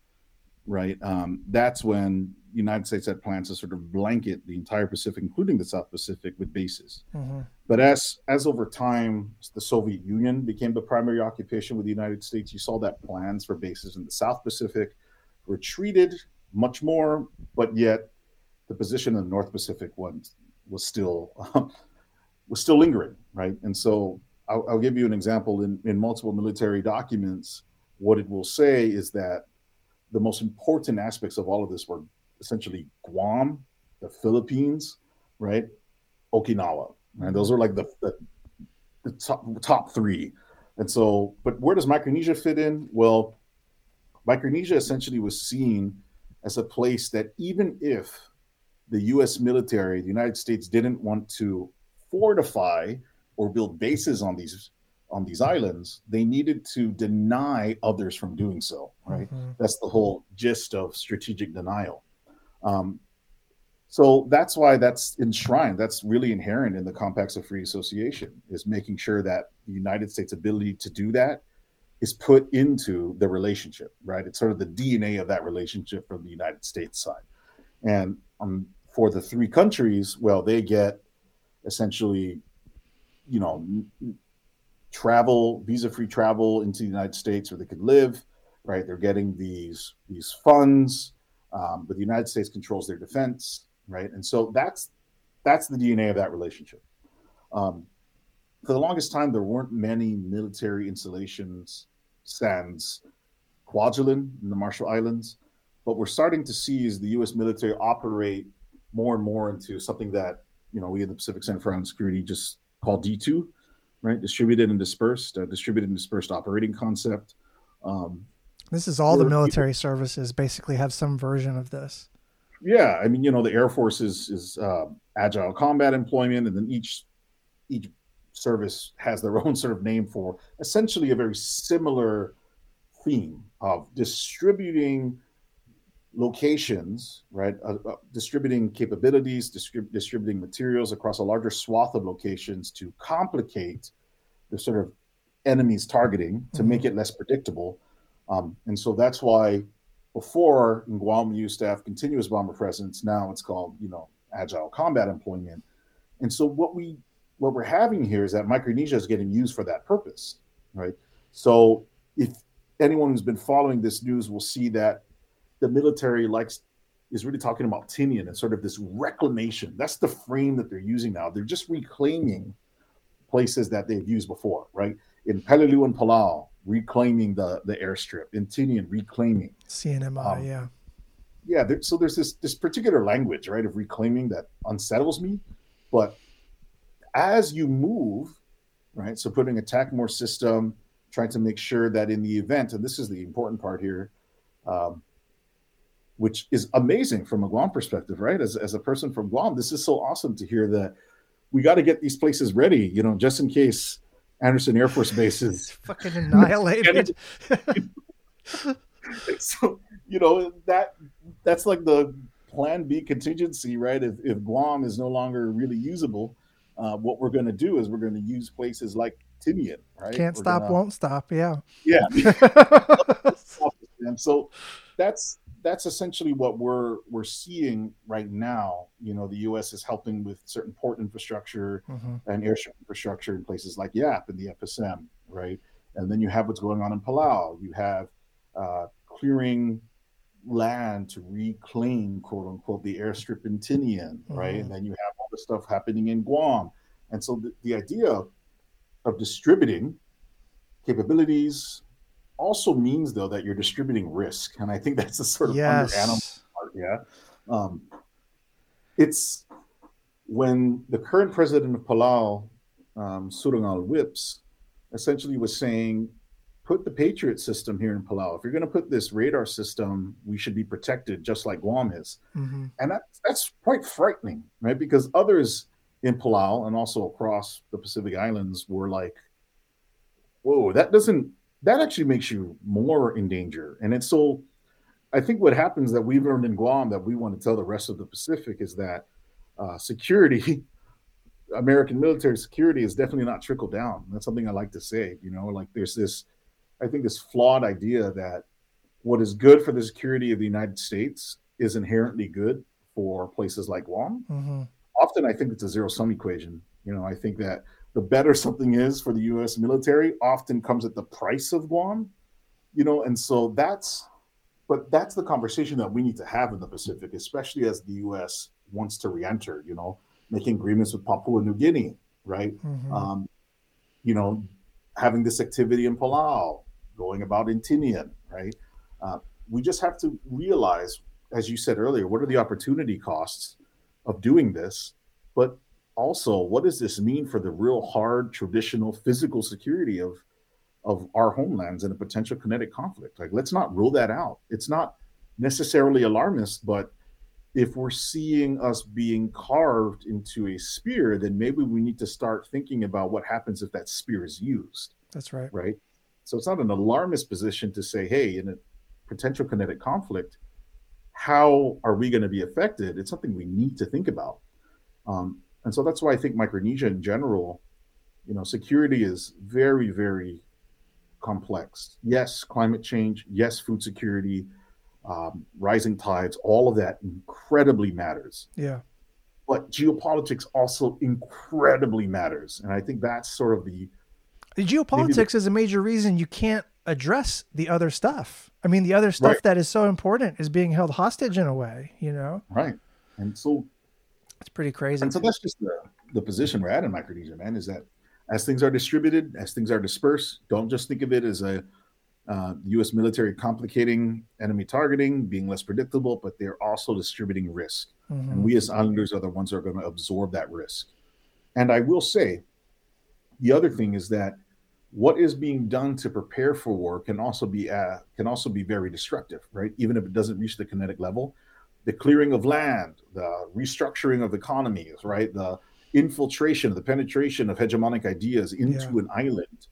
right? Um, that's when United States had plans to sort of blanket the entire Pacific, including the South Pacific, with bases. Mm-hmm. But as as over time, the Soviet Union became the primary occupation with the United States. You saw that plans for bases in the South Pacific retreated much more, but yet the position in the North Pacific was was still was still lingering, right? And so I'll, I'll give you an example in in multiple military documents. What it will say is that the most important aspects of all of this were essentially Guam, the Philippines, right? Okinawa, right? Those mm-hmm. are like the, the, the top, top three. And so, but where does Micronesia fit in? Well, Micronesia essentially was seen as a place that even if the US military, the United States didn't want to fortify or build bases on these on these islands, they needed to deny others from doing so. Right. Mm-hmm. That's the whole gist of strategic denial. Um, so that's why that's enshrined. That's really inherent in the compacts of free association is making sure that the United States' ability to do that is put into the relationship, right? It's sort of the DNA of that relationship from the United States side. And um, for the three countries, well, they get essentially, you know, travel, visa-free travel into the United States where they could live, right? They're getting these these funds, um, but the United States controls their defense, right? And so that's that's the DNA of that relationship. Um, for the longest time, there weren't many military installations, sans Kwajalein in the Marshall Islands, but we're starting to see is the U.S. military operate more and more into something that you know we in the Pacific Center for Island Security just call D2, right? Distributed and dispersed, uh, distributed and dispersed operating concept. Um, this is all the military services basically have some version of this. Yeah, I mean, you know, the Air Force is is uh, agile combat employment, and then each each service has their own sort of name for essentially a very similar theme of distributing locations, right? Uh, uh, distributing capabilities, distrib- distributing materials across a larger swath of locations to complicate the sort of enemy's targeting to mm-hmm. make it less predictable. Um, and so that's why before in Guam we used to have continuous bomber presence. Now it's called, you know, agile combat employment. And so what we what we're having here is that Micronesia is getting used for that purpose, right? So if anyone who's been following this news will see that the military likes is really talking about Tinian and sort of this reclamation. That's the frame that they're using now. They're just reclaiming places that they've used before, right? In Peleliu and Palau, reclaiming the the airstrip. In Tinian, reclaiming. CNMI, um, yeah. Yeah, there, so there's this this particular language, right, of reclaiming that unsettles me. But as you move, right, so putting a TACMOR system, trying to make sure that in the event, and this is the important part here, um, which is amazing from a Guam perspective, right? As, as a person from Guam, this is so awesome to hear that we got to get these places ready, you know, just in case Andersen Air Force Base is fucking annihilated. so, you know, that that's like the plan B contingency, right? If, if Guam is no longer really usable, uh, what we're going to do is we're going to use places like Tinian, right? Can't we're stop, gonna, won't stop. Yeah. Yeah. so that's that's essentially what we're we're seeing right now. You know, the U.S. is helping with certain port infrastructure mm-hmm. and airship infrastructure in places like Yap and the FSM, right? And then you have what's going on in Palau. You have uh, clearing land to reclaim, quote unquote, the airstrip in Tinian, mm-hmm. right? And then you have all the stuff happening in Guam. And so the, the idea of distributing capabilities, also means though that you're distributing risk, and I think that's the sort of yes. under animal part. Yeah, um, it's when the current president of Palau, um, Surangel Whipps, essentially was saying, put the Patriot system here in Palau. If you're going to put this radar system, we should be protected just like Guam is. Mm-hmm. And that, that's quite frightening, right? Because others in Palau and also across the Pacific Islands were like, whoa, that doesn't that actually makes you more in danger. And it's so, I think what happens that we've learned in Guam that we want to tell the rest of the Pacific is that uh, security, American military security, is definitely not trickle down. That's something I like to say. You know, like there's this, I think this flawed idea that what is good for the security of the United States is inherently good for places like Guam. Mm-hmm. Often, I think it's a zero sum equation. You know, I think that the better something is for the U.S. military often comes at the price of Guam, you know, and so that's, but that's the conversation that we need to have in the Pacific, especially as the U.S. wants to re-enter, you know, making agreements with Papua New Guinea, right? Mm-hmm. Um, you know, having this activity in Palau, going about in Tinian, right? Uh, we just have to realize, as you said earlier, what are the opportunity costs of doing this? But also what does this mean for the real hard traditional physical security of of our homelands in a potential kinetic conflict. Like, let's not rule that out. It's not necessarily alarmist, but if we're seeing us being carved into a spear, then maybe we need to start thinking about what happens if that spear is used. That's right. Right. So it's not an alarmist position to say, hey, in a potential kinetic conflict, how are we going to be affected? It's something we need to think about. Um, and so that's why I think Micronesia in general, you know, security is very, very complex. Yes, climate change. Yes, food security um, rising tides, all of that incredibly matters. Yeah. But geopolitics also incredibly matters. And I think that's sort of the. The geopolitics the, is a major reason you can't address the other stuff. I mean, the other stuff right. that is so important is being held hostage in a way, you know? Right. And so. It's pretty crazy. And so that's just the, the position we're at in Micronesia, man, is that as things are distributed, as things are dispersed, don't just think of it as a uh, U.S. military complicating enemy targeting, being less predictable, but they're also distributing risk. Mm-hmm. And we as islanders are the ones that are going to absorb that risk. And I will say, the other thing is that what is being done to prepare for war can also be uh, can also be very destructive, right? Even if it doesn't reach the kinetic level, the clearing of land, the restructuring of economies, right? The infiltration, the penetration of hegemonic ideas into yeah. an island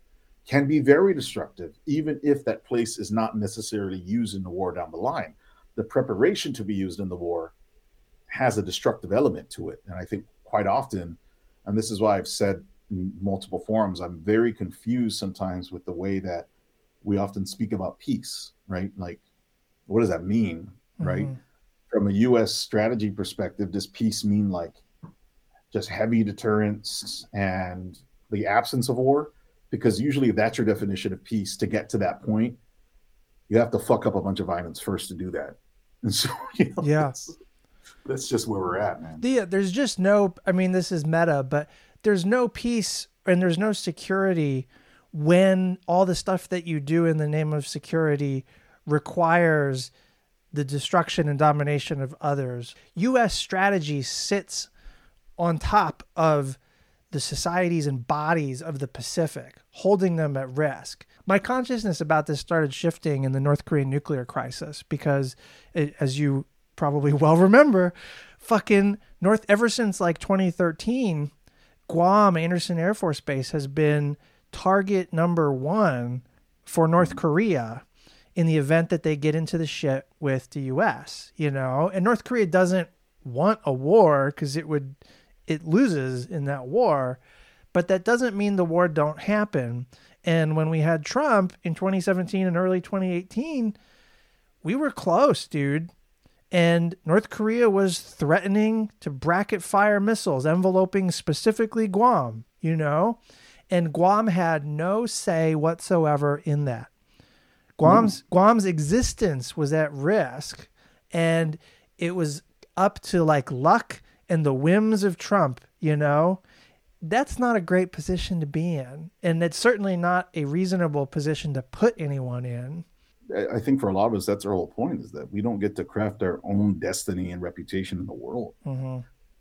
can be very destructive, even if that place is not necessarily used in the war down the line. The preparation to be used in the war has a destructive element to it. And I think quite often, and this is why I've said in multiple forums, I'm very confused sometimes with the way that we often speak about peace, right? Like, what does that mean, right? Mm-hmm. From a US strategy perspective, does peace mean like just heavy deterrence and the absence of war? because usually that's your definition of peace to get to that point. You have to fuck up a bunch of islands first to do that. And so you know, yeah. that's, that's just where we're at man. Yeah there's just no i mean this is meta but there's no peace and there's no security when all the stuff that you do in the name of security requires the destruction and domination of others us strategy sits on top of the societies and bodies of the Pacific, holding them at risk. My consciousness about this started shifting in the North Korean nuclear crisis because, it, as you probably well remember, fucking North, ever since like 2013, Guam Andersen Air Force Base has been target number one for North Korea in the event that they get into the shit with the US, you know? And North Korea doesn't want a war because it would it loses in that war, but that doesn't mean the war don't happen. And when we had Trump in 2017 and early 2018, we were close, dude. And North Korea was threatening to bracket fire missiles, enveloping specifically Guam, you know? And Guam had no say whatsoever in that. Guam's mm. Guam's existence was at risk and it was up to like luck and the whims of Trump, you know, that's not a great position to be in. And it's certainly not a reasonable position to put anyone in. I think for a lot of us, that's our whole point is that we don't get to craft our own destiny and reputation in the world, mm-hmm.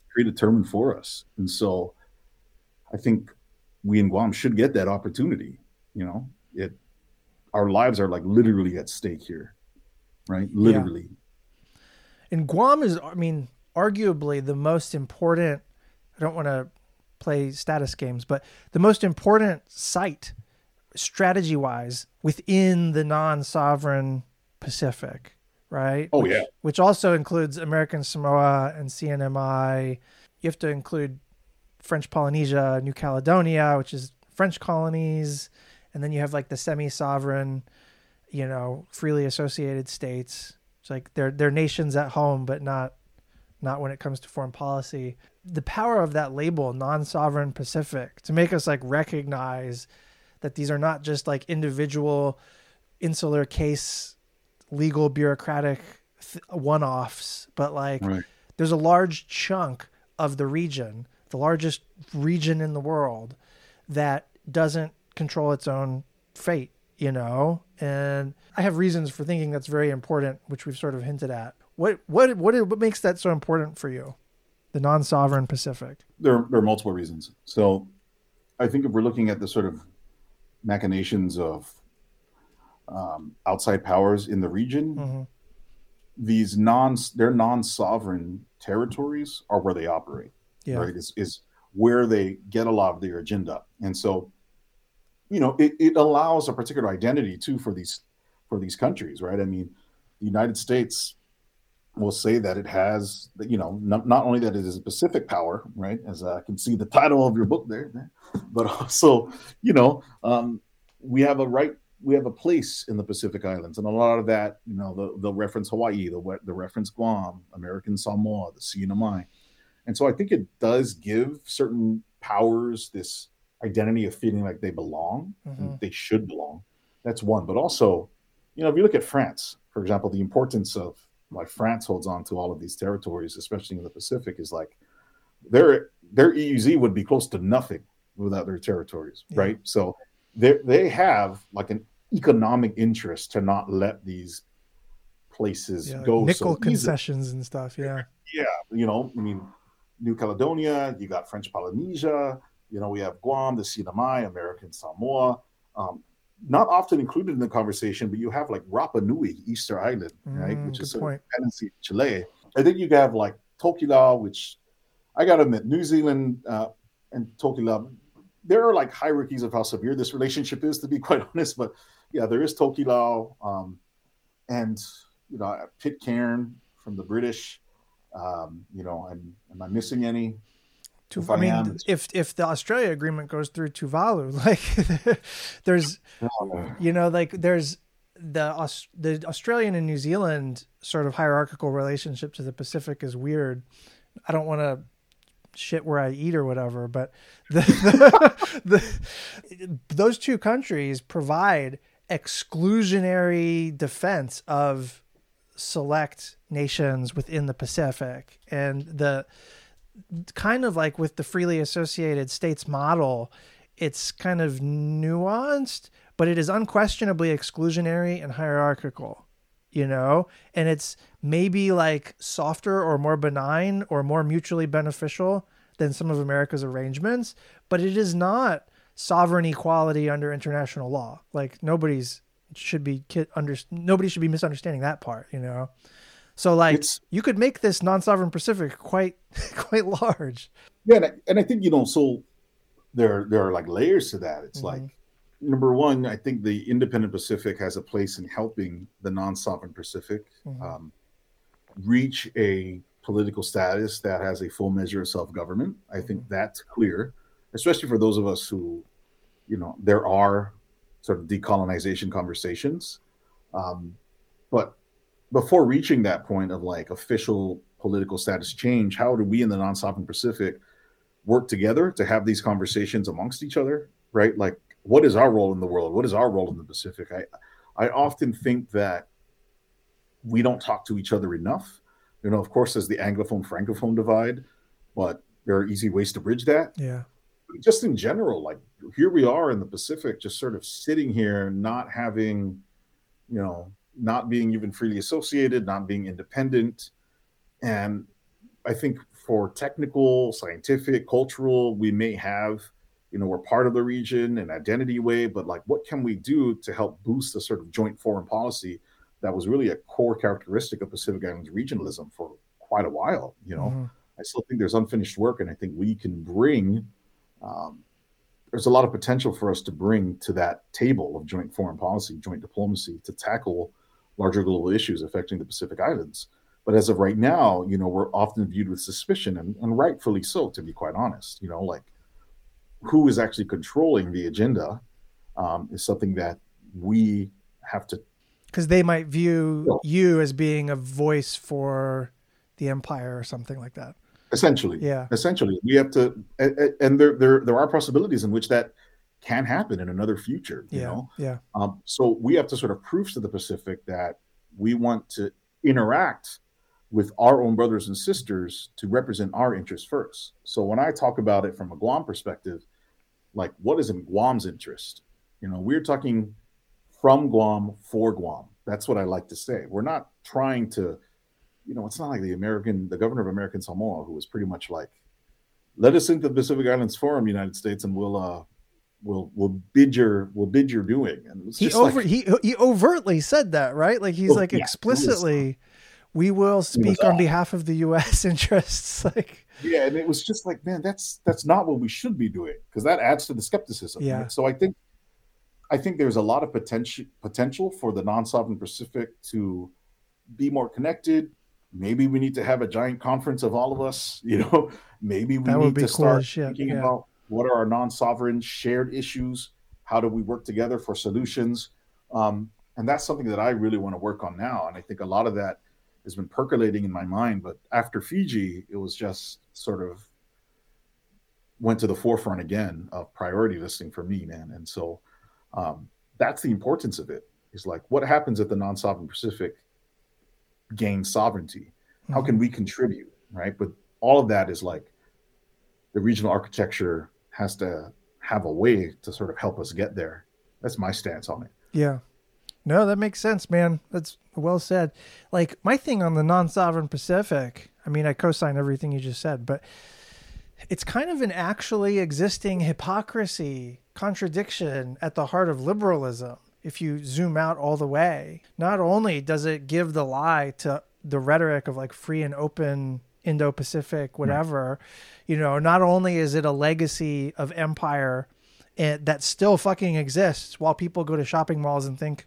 predetermined for us. And so I think we in Guam should get that opportunity. You know, it, our lives are like literally at stake here, right? Literally. Yeah. And Guam is, I mean, arguably the most important I don't want to play status games, but the most important site strategy wise within the non sovereign Pacific, right? Oh, which, yeah. Which also includes American Samoa and CNMI. You have to include French Polynesia, New Caledonia, which is French colonies. And then you have like the semi sovereign, you know, freely associated states. It's like they're, they're nations at home, but not not when it comes to foreign policy. The power of that label, non sovereign Pacific, to make us like recognize that these are not just like individual insular case legal bureaucratic th- one offs, but like right. there's a large chunk of the region, the largest region in the world, that doesn't control its own fate, you know? And I have reasons for thinking that's very important, which we've sort of hinted at. What what what what makes that so important for you? The non-sovereign Pacific. There, there are multiple reasons. So, I think if we're looking at the sort of machinations of um, outside powers in the region, mm-hmm. these non their non-sovereign territories are where they operate. Yeah. Right, is, is where they get a lot of their agenda, and so you know it, it allows a particular identity too for these for these countries, right? I mean, the United States will say that it has, you know, not, not only that it is a Pacific power, right? As I can see the title of your book there, but also, you know, um, we have a right, we have a place in the Pacific Islands, and a lot of that, you know, the, the reference Hawaii, the the reference Guam, American Samoa, the Sea and so I think it does give certain powers this identity of feeling like they belong, mm-hmm. they should belong. That's one, but also, you know, if you look at France, for example, the importance of why France holds on to all of these territories, especially in the Pacific, is like their their EEZ would be close to nothing without their territories, yeah. right? So they they have like an economic interest to not let these places yeah, go nickel so concessions and stuff. Yeah, yeah, you know, I mean, New Caledonia, you got French Polynesia, you know, we have Guam, the CNMI, American Samoa. Um, not often included in the conversation, but you have like Rapa Nui, Easter Island, right, mm, which is a dependency of Chile. I think you have like Tokelau, which I got to admit, New Zealand uh, and Tokelau, there are like hierarchies of how severe this relationship is, to be quite honest. But yeah, there is Tokelau, um, and you know Pitcairn from the British. Um, you know, am, am I missing any? I, I mean, if if the Australia agreement goes through Tuvalu, like there's, you know, like there's the the Australian and New Zealand sort of hierarchical relationship to the Pacific is weird. I don't want to shit where I eat or whatever, but the, the, the, those two countries provide exclusionary defense of select nations within the Pacific, and the kind of like with the freely associated states model, it's kind of nuanced, but it is unquestionably exclusionary and hierarchical, you know? And it's maybe like softer or more benign or more mutually beneficial than some of America's arrangements, but it is not sovereign equality under international law. Like nobody's should be under nobody should be misunderstanding that part, you know. So like it's, you could make this non-sovereign Pacific quite quite large. Yeah, and I, and I think you know so there there are like layers to that. It's mm-hmm. like number one, I think the independent Pacific has a place in helping the non-sovereign Pacific mm-hmm. um, reach a political status that has a full measure of self-government. I think mm-hmm. that's clear, especially for those of us who, you know, there are sort of decolonization conversations. Um, but before reaching that point of like official political status change, how do we in the non-sovereign Pacific work together to have these conversations amongst each other? Right? Like, what is our role in the world? What is our role in the Pacific? I I often think that we don't talk to each other enough. You know, of course, there's the Anglophone Francophone divide, but there are easy ways to bridge that. Yeah. Just in general, like here we are in the Pacific, just sort of sitting here, not having, you know, not being even freely associated, not being independent. And I think for technical, scientific, cultural, we may have, you know, we're part of the region in identity way, but like what can we do to help boost the sort of joint foreign policy that was really a core characteristic of Pacific Islands regionalism for quite a while, you know? Mm-hmm. I still think there's unfinished work, and I think we can bring um, there's a lot of potential for us to bring to that table of joint foreign policy, joint diplomacy to tackle larger global issues affecting the Pacific Islands. But as of right now, you know, we're often viewed with suspicion and, and rightfully so, to be quite honest. You know, like who is actually controlling the agenda um, is something that we have to. Because they might view you as being a voice for the empire or something like that. Essentially, yeah. Essentially, we have to, and there there there are possibilities in which that can happen in another future. You yeah, know, yeah. Um, so we have to sort of prove to the Pacific that we want to interact with our own brothers and sisters to represent our interests first. So when I talk about it from a Guam perspective, like what is in Guam's interest? You know, we're talking from Guam for Guam. That's what I like to say. We're not trying to you know, it's not like the American, the governor of American Samoa, who was pretty much like, let us into the Pacific Islands Forum, United States, and we'll, uh, will will bid your will bid your doing. And he over like, he he overtly said that, right? Like he's oh, like yeah, explicitly, we will speak on behalf of the U.S. interests. Like yeah, and it was just like, man, that's that's not what we should be doing because that adds to the skepticism. Yeah. Right? So I think I think there's a lot of potential potential for the non-sovereign Pacific to be more connected. Maybe we need to have a giant conference of all of us. You know, maybe we need to cool start thinking yeah. about what are our non-sovereign shared issues. How do we work together for solutions? Um, and that's something that I really want to work on now. And I think a lot of that has been percolating in my mind. But after Fiji, it was just sort of went to the forefront again of priority listing for me, man. And so um, that's the importance of it. Is like what happens if the non-sovereign Pacific gains sovereignty? How can mm-hmm. we contribute, right? But all of that is like the regional architecture has to have a way to sort of help us get there. That's my stance on it. Yeah. No, that makes sense, man. That's well said. Like my thing on the non-sovereign Pacific, I mean, I co-sign everything you just said, but it's kind of an actually existing hypocrisy, contradiction at the heart of liberalism. If you zoom out all the way, not only does it give the lie to the rhetoric of like free and open Indo-Pacific, whatever, you know, not only is it a legacy of empire and that still fucking exists while people go to shopping malls and think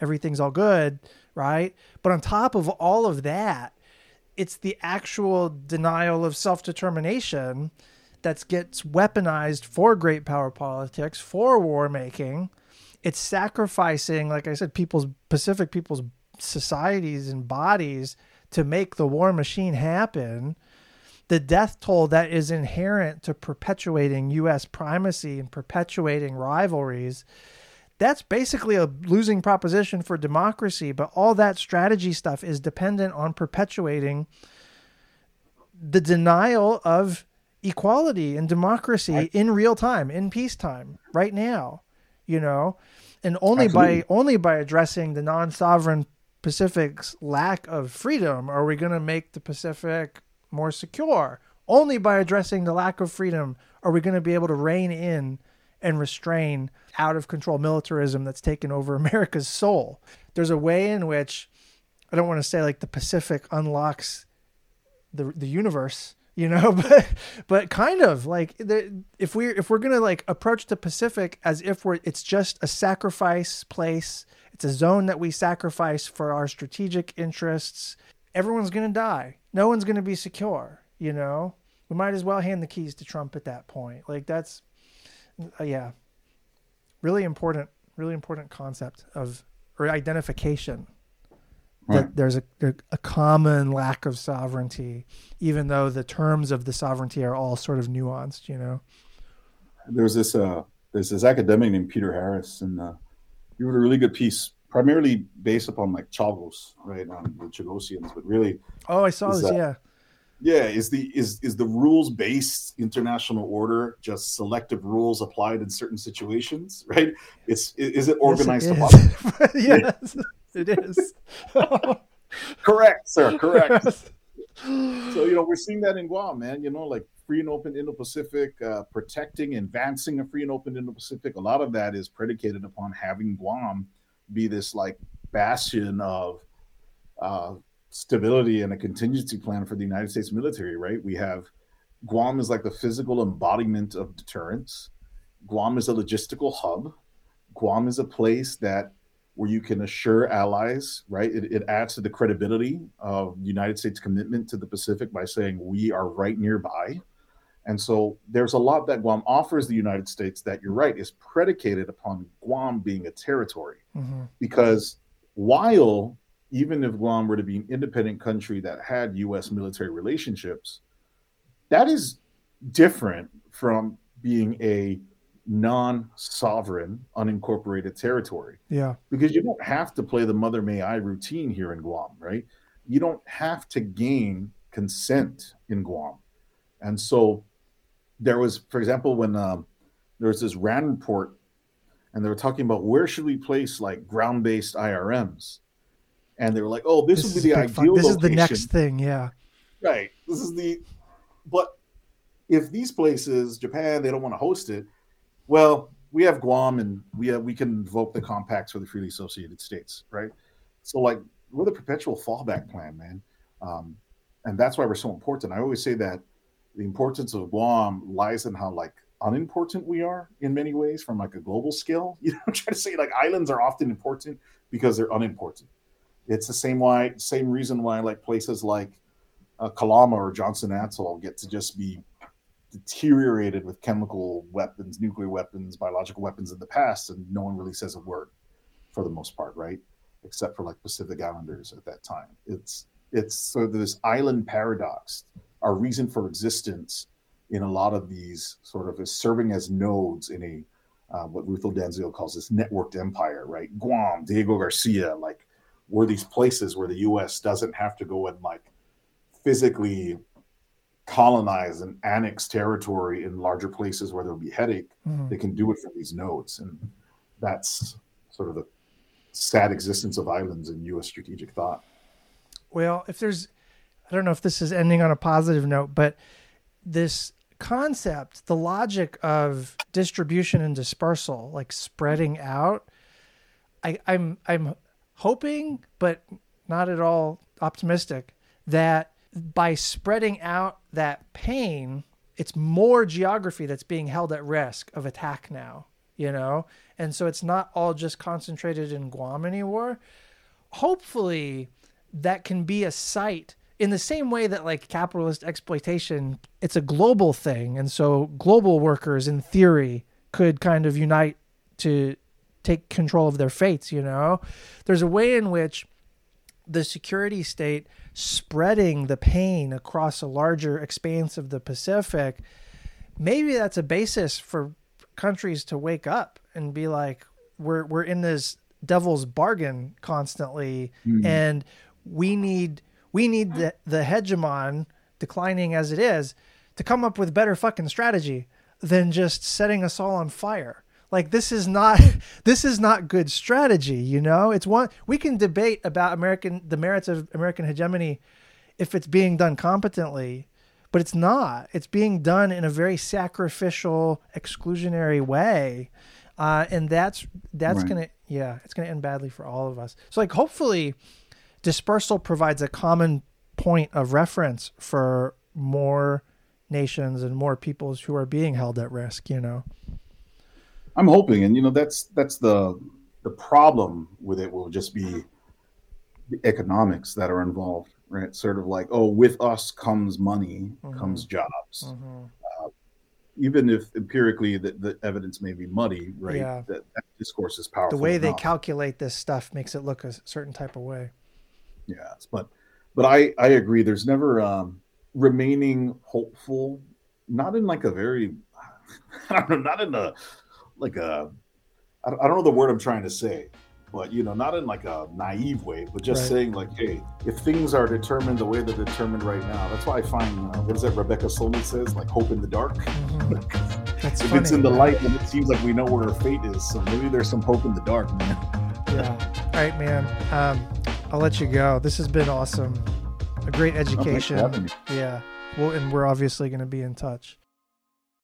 everything's all good, right? But on top of all of that, it's the actual denial of self-determination that gets weaponized for great power politics, for war making. It's sacrificing, like I said, people's Pacific people's societies and bodies to make the war machine happen. The death toll that is inherent to perpetuating U.S. primacy and perpetuating rivalries that's basically a losing proposition for democracy. But all that strategy stuff is dependent on perpetuating the denial of equality and democracy in real time, in peacetime, right now. You know, and only Absolutely. by only by addressing the non-sovereign Pacific's lack of freedom are we going to make the Pacific more secure. Only by addressing the lack of freedom are we going to be able to rein in and restrain out of control militarism that's taken over America's soul. There's a way in which I don't want to say like the Pacific unlocks the the universe, you know, but but kind of like if we if we're gonna like approach the Pacific as if we're it's just a sacrifice place, it's a zone that we sacrifice for our strategic interests. Everyone's gonna die. No one's gonna be secure. You know, we might as well hand the keys to Trump at that point. Like that's uh, yeah, really important, really important concept of or identification right. that there's a, a, common lack of sovereignty, even though the terms of the sovereignty are all sort of nuanced. You know, there's this uh, there's this academic named Peter Harris, and uh, he wrote a really good piece primarily based upon like Chagos, right, on the Chagosians, but really. Oh, I saw this. Uh, yeah yeah is the is is the rules based international order just selective rules applied in certain situations right it's is it organized yes, it yes it is correct sir correct so you know we're seeing that in guam man you know like free and open indo-pacific uh, protecting advancing a free and open indo-pacific a lot of that is predicated upon having guam be this like bastion of uh, stability and a contingency plan for the United States military, right? We have Guam is like the physical embodiment of deterrence. Guam is a logistical hub. Guam is a place that where you can assure allies, right? It, it adds to the credibility of the United States commitment to the Pacific by saying we are right nearby. And so there's a lot that Guam offers the United States that you're right is predicated upon Guam being a territory. Mm-hmm. Because while even if Guam were to be an independent country that had U.S. military relationships, that is different from being a non-sovereign, unincorporated territory. Yeah, because you don't have to play the Mother May I routine here in Guam, right? You don't have to gain consent in Guam, and so there was, for example, when um, there was this RAND report, and they were talking about where should we place like ground-based IRMs and they were like, "Oh, this, this would be the ideal." This location. is the next thing, yeah. Right. This is the, but if these places, Japan, they don't want to host it, well, we have Guam and we have we can invoke the compacts for the freely associated states, right? So like we're the perpetual fallback plan, man, um, and that's why we're so important. I always say that the importance of Guam lies in how like unimportant we are in many ways from like a global scale. You know, I'm trying to say like islands are often important because they're unimportant. It's the same why same reason why like places like uh, Kalama or Johnston Atoll get to just be deteriorated with chemical weapons, nuclear weapons, biological weapons in the past, and no one really says a word for the most part, right? Except for like Pacific Islanders at that time. It's it's sort of this island paradox. Our reason for existence in a lot of these sort of is serving as nodes in a uh, what Ruth Oldenziel calls this networked empire, right? Guam, Diego Garcia, like were these places where the U.S. doesn't have to go and like physically colonize and annex territory in larger places where there'll be headache, mm. they can do it from these nodes. And that's sort of the sad existence of islands in US strategic thought. Well, if there's I don't know if this is ending on a positive note, but this concept, the logic of distribution and dispersal, like spreading out, I, I'm I'm hoping, but not at all optimistic, that by spreading out that pain, it's more geography that's being held at risk of attack now, you know? And so it's not all just concentrated in Guam anymore. Hopefully, that can be a site in the same way that like capitalist exploitation, it's a global thing. And so global workers, in theory, could kind of unite to take control of their fates, you know? There's a way in which the security state spreading the pain across a larger expanse of the Pacific, maybe that's a basis for countries to wake up and be like, we're we're in this devil's bargain constantly, mm. and we need we need the, the hegemon declining as it is to come up with better fucking strategy than just setting us all on fire like this is not this is not good strategy you know? It's one we can debate about american the merits of american hegemony if it's being done competently but it's not. It's being done in a very sacrificial exclusionary way. Uh, and that's that's right. gonna yeah it's gonna end badly for all of us. So like hopefully dispersal provides a common point of reference for more nations and more peoples who are being held at risk you know I'm hoping, and you know, that's that's the the problem with it will just be the economics that are involved, right? Sort of like, oh, with us comes money, mm-hmm. comes jobs. Mm-hmm. Uh, even if empirically the, the evidence may be muddy, right? Yeah. That, that discourse is powerful. The way enough. they calculate this stuff makes it look a certain type of way. Yes, but but I I agree. There's never um, remaining hopeful, not in like a very I don't know, not in a like a I don't know the word I'm trying to say, but you know, not in like a naive way, but just right. saying like, hey, if things are determined the way they're determined right now, that's why I find uh, what is that Rebecca Solnit says, like hope in the dark. Mm-hmm. if funny, it's in the light, then it seems like we know where our fate is. So maybe there's some hope in the dark, man. yeah. All right, man. Um, I'll let you go. This has been awesome. A great education. Oh, yeah. Well, and we're obviously going to be in touch.